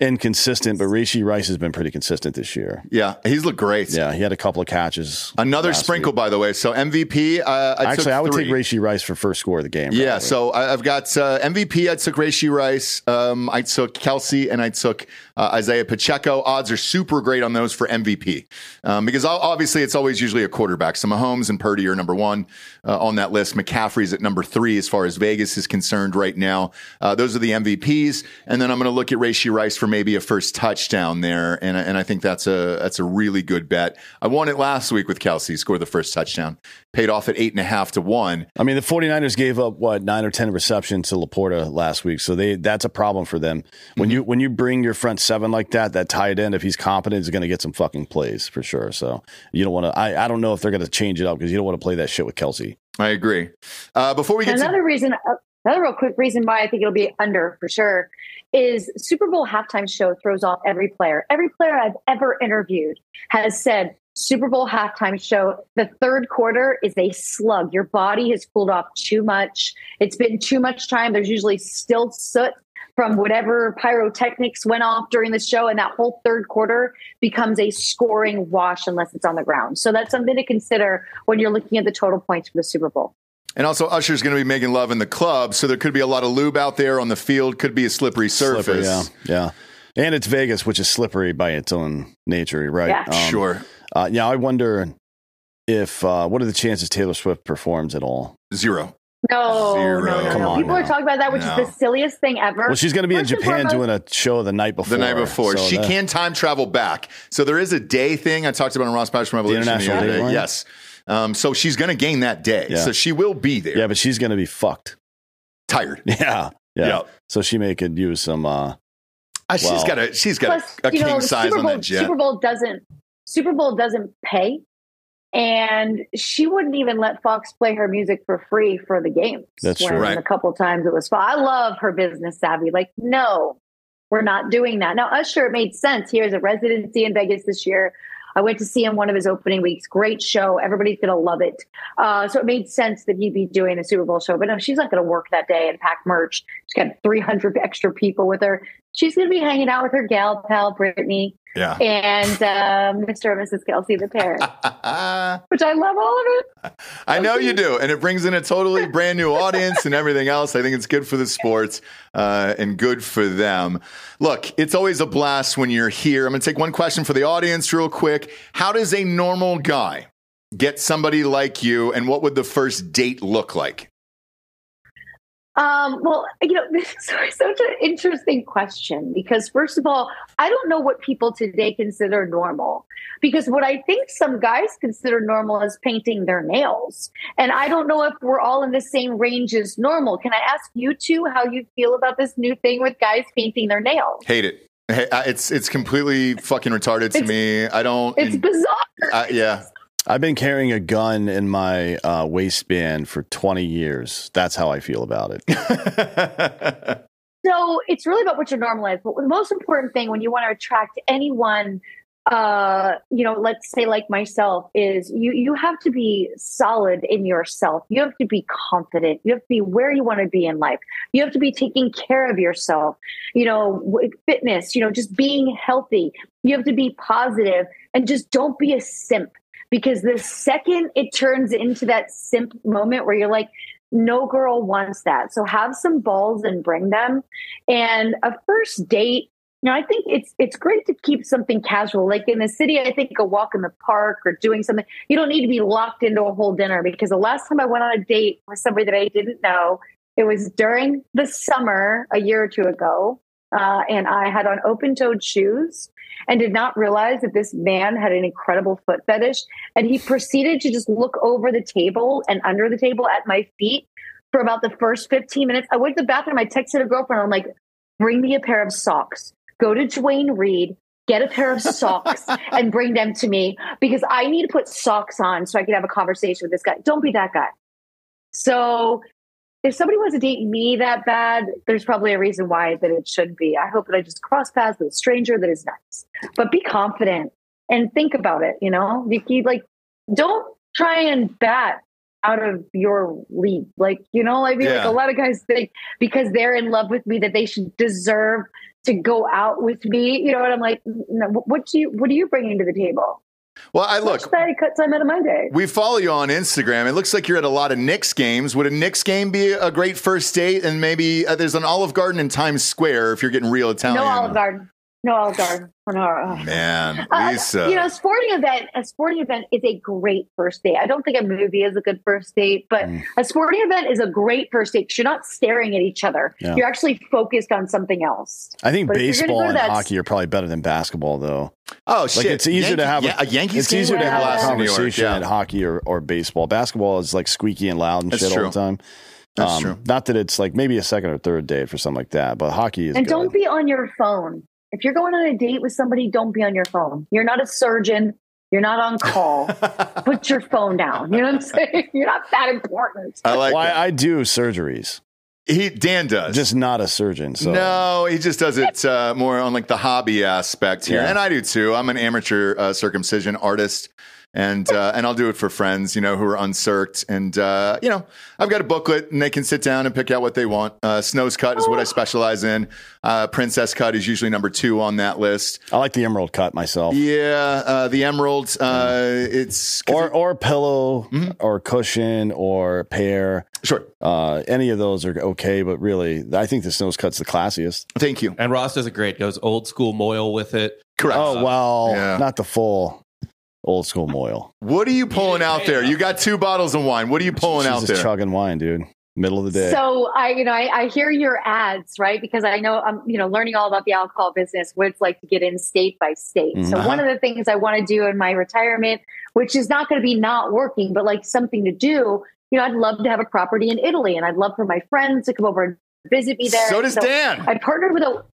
inconsistent, but Rashee Rice has been pretty consistent this year. yeah, he's looked great. Yeah, he had a couple of catches. Another sprinkle, week. by the way. So MVP. Uh, I Actually, I would three. take Rashee Rice for first score of the game. Yeah, probably. so I- I've got uh, MVP. I took Rashee Rice. Um, I took Kelce, and I took uh, Isaiah Pacheco. Odds are super great on those for MVP um, because obviously it's always usually a quarterback. So Mahomes and Purdy are number one uh, on that list. McCaffrey's at number three as far as Vegas is concerned right now. Uh, those are the MVPs, and then I'm going to look at Rashee Rice for maybe a first touchdown there, and I- and I think that's a that's a really good bet. I won it last week with Kelce, scored the first touchdown, paid off at eight and a half to one. I mean, the 49ers gave up what nine or ten receptions to LaPorta last week, so they that's a problem for them. When Mm-hmm. you when you bring your front seven like that, that tight end, if he's competent, is going to get some fucking plays for sure. So you don't want to. I, I don't know if they're going to change it up because you don't want to play that shit with Kelce. I agree. Uh, before we get to Another reason, uh, another real quick reason why I think it'll be under for sure is Super Bowl halftime show throws off every player. Every player I've ever interviewed has said Super Bowl halftime show, the third quarter is a slug. Your body has cooled off too much. It's been too much time. There's usually still soot from whatever pyrotechnics went off during the show, and that whole third quarter becomes a scoring wash unless it's on the ground. So that's something to consider when you're looking at the total points for the Super Bowl. And also, Usher's going to be making love in the club, so there could be a lot of lube out there on the field. Could be a slippery surface. Slippery, yeah, yeah. And it's Vegas, which is slippery by its own nature, right? Yeah. Um, Sure. Uh, yeah, I wonder if uh, what are the chances Taylor Swift performs at all? Zero. No, Zero. no, no, Come no. on People are talking about that, which No. is the silliest thing ever. Well, she's going to be in First and Japan foremost- doing a show the night before. The night before. So she that- can time travel back. So there is a day thing. I talked about on Ross Patterson Revolution the, international other day. dateline? Yes. Um, so she's going to gain that day. Yeah. So she will be there. Yeah, but she's going to be fucked. Tired. Yeah, yeah. Yep. So she may could use some. uh Uh, she's Well- got a she's got Plus, a, a you king know, size Super on Bowl, that jet. Super Bowl doesn't Super Bowl doesn't pay, and she wouldn't even let Fox play her music for free for the games. That's when. Right. A couple times it was fun. I love her business savvy. Like, no, we're not doing that. Now, Usher, it made sense. He has a residency in Vegas this year. I went to see him one of his opening weeks. Great show. Everybody's going to love it. Uh, so it made sense that he'd be doing a Super Bowl show. But no, she's not going to work that day and pack merch. She's got 300 extra people with her. She's going to be hanging out with her gal pal, Brittany, yeah. and uh, Mr. and Mrs. Kelce, the parent, which I love all of it. I know you do, and it brings in a totally brand new audience and everything else. I think it's good for the sports uh, and good for them. Look, it's always a blast when you're here. I'm going to take one question for the audience real quick. How does a normal guy get somebody like you, and what would the first date look like? Um, well, you know, this is such an interesting question because, first of all, I don't know what people today consider normal. Because what I think some guys consider normal is painting their nails. And I don't know if we're all in the same range as normal. Can I ask you two how you feel about this new thing with guys painting their nails? Hate it. Hey, It's it's completely fucking retarded to It's- me. I don't. It's bizarre. uh, yeah. I've been carrying a gun in my uh, waistband for 20 years. That's how I feel about it. So it's really about what normal is. But the most important thing when you want to attract anyone, uh, you know, let's say like myself, is you you have to be solid in yourself. You have to be confident. You have to be where you want to be in life. You have to be taking care of yourself. You know, fitness. You know, just being healthy. You have to be positive and just don't be a simp. Because the second it turns into that simp moment where you're like, no girl wants that. So have some balls and bring them. And a first date, you know, I think it's it's great to keep something casual. Like in the city, I think a walk in the park or doing something. You don't need to be locked into a whole dinner because the last time I went on a date with somebody that I didn't know, it was during the summer a year or two ago. Uh, and I had on open toed shoes and did not realize that this man had an incredible foot fetish. And he proceeded to just look over the table and under the table at my feet for about the first 15 minutes. I went to the bathroom. I texted a girlfriend. I'm like, bring me a pair of socks. Go to Duane Reade, get a pair of socks and bring them to me because I need to put socks on so I can have a conversation with this guy. Don't be that guy. So if somebody wants to date me that bad, there's probably a reason why that it should be. I hope that I just cross paths with a stranger that is nice. But be confident and think about it, you know? You like don't try and bat out of your league. Like, you know, I mean like a lot of guys think because they're in love with me that they should deserve to go out with me. You know, and I'm like, no, what do you what are you bringing to the table? Well, I look. fatty cut time out of my day. We follow you on Instagram. It looks like you're at a lot of Knicks games. Would a Knicks game be a great first date? And maybe uh, there's an Olive Garden in Times Square if you're getting real Italian. No Olive Garden. No Olive Garden. No, uh, Man, Uh, Lisa. you know, a sporting event. A sporting event is a great first date. I don't think a movie is a good first date, but Mm. a sporting event is a great first date. 'cause You're not staring at each other. Yeah. You're actually focused on something else. I think But if you're gonna baseball go and that- hockey are probably better than basketball, though. oh shit! Like it's easier to have yeah, a Yankees It's game easier to have a blast in New York, conversation yeah. at hockey or, or baseball. Basketball is like squeaky and loud and That's shit true. all the time. That's Um, true. Not that it's like maybe a second or third date for something like that, but hockey is and good. don't be on your phone. If you're going on a date with somebody, don't be on your phone. You're not a surgeon. You're not on call. Put your phone down. You know what I'm saying? You're not that important. I like Why that. I do surgeries, he Dan does. just not a surgeon. So No, he just does it uh, more on like the hobby aspect here, Yeah. and I do too. I'm an amateur uh, circumcision artist, and uh, and I'll do it for friends, you know, who are uncirced, and uh, you know, I've got a booklet, and they can sit down and pick out what they want. Uh, Snow's cut is what I specialize in. Uh, Princess cut is usually number two on that list. I like the emerald cut myself. Yeah, uh, the emerald. Uh, it's 'cause Or it- or pillow Mm-hmm. or cushion or pair. sure. Uh, any of those are okay, but really, I think the snows cut's the classiest. Thank you. And Ross does it great. Goes old school mohel with it. Correct. Oh well, Yeah. not the full. Old school mohel. What are you pulling out there? You got two bottles of wine. What are you pulling She's out just there? chugging wine, dude. Middle of the day. So I, you know, I, I hear your ads, right? Because I know I'm, you know, learning all about the alcohol business, what it's like to get in state by state. So Mhm. one of the things I want to do in my retirement, which is not going to be not working, but like something to do, you know, I'd love to have a property in Italy and I'd love for my friends to come over and visit me there. So does Dan. I partnered with a,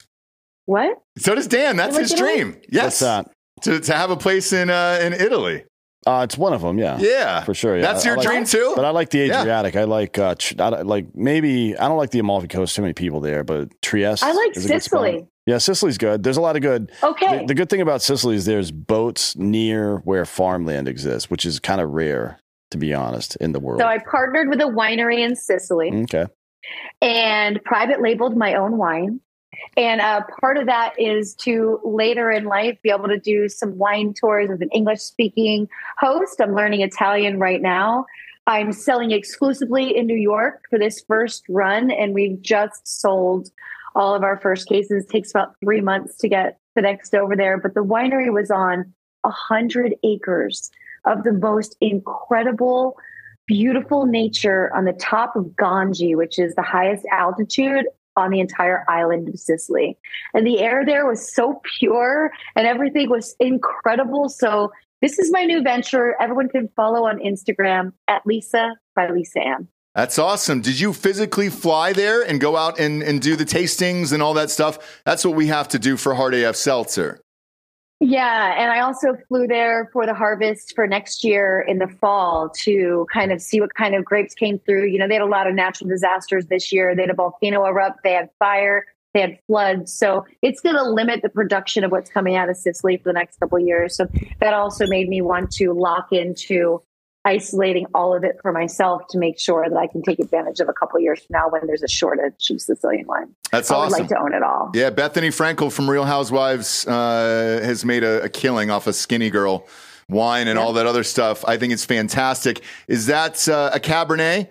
what? So does Dan. That's his Italy? dream. Yes. What's that? To, to have a place in uh, in Italy. Uh, it's one of them. Yeah. Yeah. For sure, yeah. That's I- your I like- dream too? But I like the Yeah. Adriatic. I like uh, tr- I like maybe I don't like the Amalfi Coast. Too many people there, but Trieste. I like is a good spot. Sicily. Yeah, Sicily's good. There's a lot of good. Okay. The, the good thing about Sicily is there's boats near where farmland exists, which is kind of rare, to be honest, in the world. so I partnered with a winery in Sicily. okay. and private labeled my own wine. And uh, part of that is to later in life be able to do some wine tours as an English speaking host. I'm learning Italian right now. I'm selling exclusively in New York for this first run, and we've just sold all of our first cases. It takes about three months to get the next over there. But the winery was on a hundred acres of the most incredible beautiful nature on the top of Gangi, which is the highest altitude on the entire island of Sicily. And the air there was so pure and everything was incredible. So this is my new venture. Everyone can follow on Instagram at Lisa by Lisa Ann. That's awesome. Did you physically fly there and go out and, and do the tastings and all that stuff? That's what we have to do for Hard AF Seltzer. Yeah, and I also flew there for the harvest for next year in the fall to kind of see what kind of grapes came through. You know, they had a lot of natural disasters this year. They had a volcano erupt, they had fire, they had floods. So it's going to limit the production of what's coming out of Sicily for the next couple years. So that also made me want to lock into isolating all of it for myself to make sure that I can take advantage of a couple years from now when there's a shortage of Sicilian wine. That's all I would like to own it all. Yeah, Bethenny Frankel from Real Housewives uh, has made a, a killing off of Skinnygirl wine and all that other stuff. I think it's fantastic. Is that uh, a Cabernet?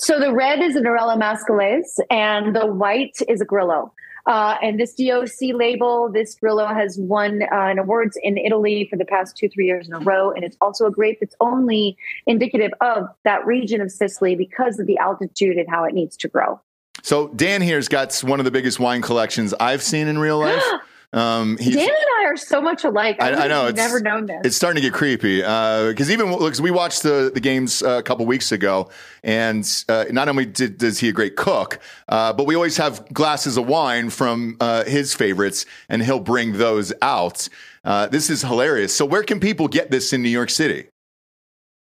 So the red is a Nerello Mascalese and the white is a Grillo. Uh, and this DOC label, this Grillo has won uh, an awards in Italy for the past two, three years in a row. And it's also a grape that's only indicative of that region of Sicily because of the altitude and how it needs to grow. So Dan here's got one of the biggest wine collections I've seen in real life. Um, Dan and I are so much alike. I, I, I know it's never known this. It's starting to get creepy because even because we watched the the games uh, a couple weeks ago, and uh, not only did, does he a great cook, uh, but we always have glasses of wine from uh, his favorites, and he'll bring those out. Uh, this is hilarious. So where can people get this in New York City?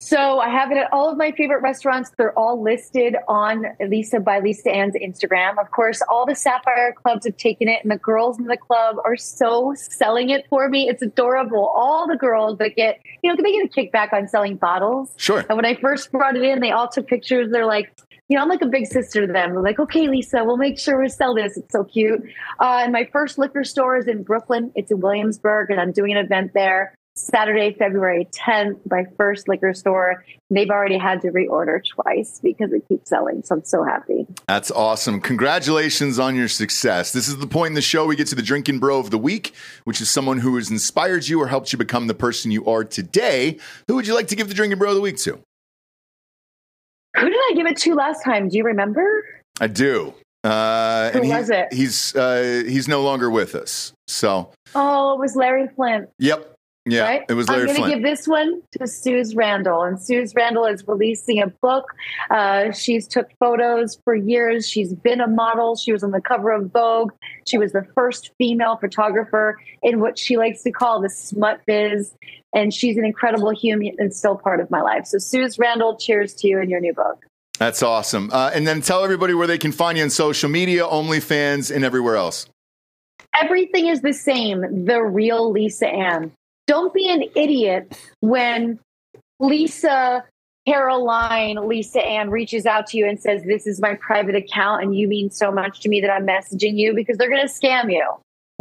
So I have it at all of my favorite restaurants. They're all listed on Lisa by Lisa Ann's Instagram. Of course, all the Sapphire clubs have taken it, and the girls in the club are so selling it for me. It's adorable. All the girls that get, you know, can they get a kickback on selling bottles. Sure. And when I first brought it in, they all took pictures. They're like, you know, I'm like a big sister to them. They're like, okay, Lisa, we'll make sure we sell this. It's so cute. Uh, and my first liquor store is in Brooklyn. It's in Williamsburg, and I'm doing an event there. Saturday, February 10th, my first liquor store. They've already had to reorder twice because it keeps selling. So I'm so happy. That's awesome. Congratulations on your success. This is the point in the show we get to the Drinkin Bro of the week, which is someone who has inspired you or helped you become the person you are today. Who would you like to give the Drinkin Bro of the week to? Who did I give it to last time? Do you remember? I do. Uh, Who and he- was it? He's uh, he's no longer with us. So, Oh, it was Larry Flynt. yep, yeah, right? it was Larry I'm going to give this one to Suze Randall, and Suze Randall is releasing a book. Uh, she's took photos for years. She's been a model. She was on the cover of Vogue. She was the first female photographer in what she likes to call the smut biz, and she's an incredible human and still part of my life. So, Suze Randall, cheers to you and your new book. That's awesome. Uh, and then tell everybody where they can find you on social media, OnlyFans, and everywhere else. everything is the same. The real Lisa Ann. Don't be an idiot when Lisa Caroline Lisa Ann reaches out to you and says, This is my private account and you mean so much to me that I'm messaging you because they're going to scam you.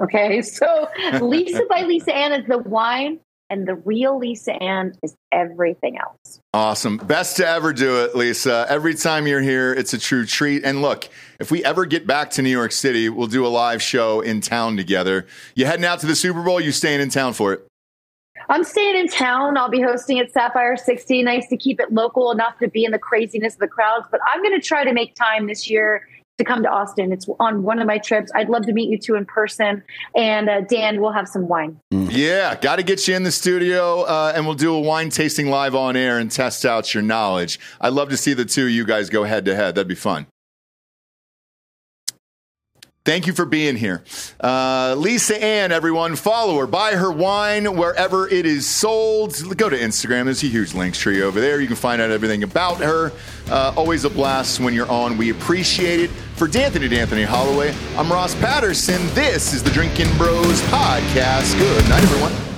Okay. So Lisa by Lisa Ann is the wine and the real Lisa Ann is everything else. Awesome. Best to ever do it, Lisa. Every time you're here, it's a true treat. And look, if we ever get back to New York City, we'll do a live show in town together. You heading out to the Super Bowl? You staying in town for it? I'm staying in town. I'll be hosting at Sapphire 60. Nice to keep it local enough to be in the craziness of the crowds, but I'm going to try to make time this year to come to Austin. It's on one of my trips. I'd love to meet you two in person. And uh, Dan, we'll have some wine. Yeah, got to get you in the studio uh, and we'll do a wine tasting live on air and test out your knowledge. I'd love to see the two of you guys go head to head. That'd be fun. Thank you for being here. Uh, Lisa Ann, everyone, follow her. Buy her wine wherever it is sold. Go to Instagram. There's a huge links tree over there. You can find out everything about her. Uh, always a blast when you're on. We appreciate it. For D'Anthony D'Anthony Holloway, I'm Ross Patterson. This is the Drinkin Bros Podcast. Good night, everyone.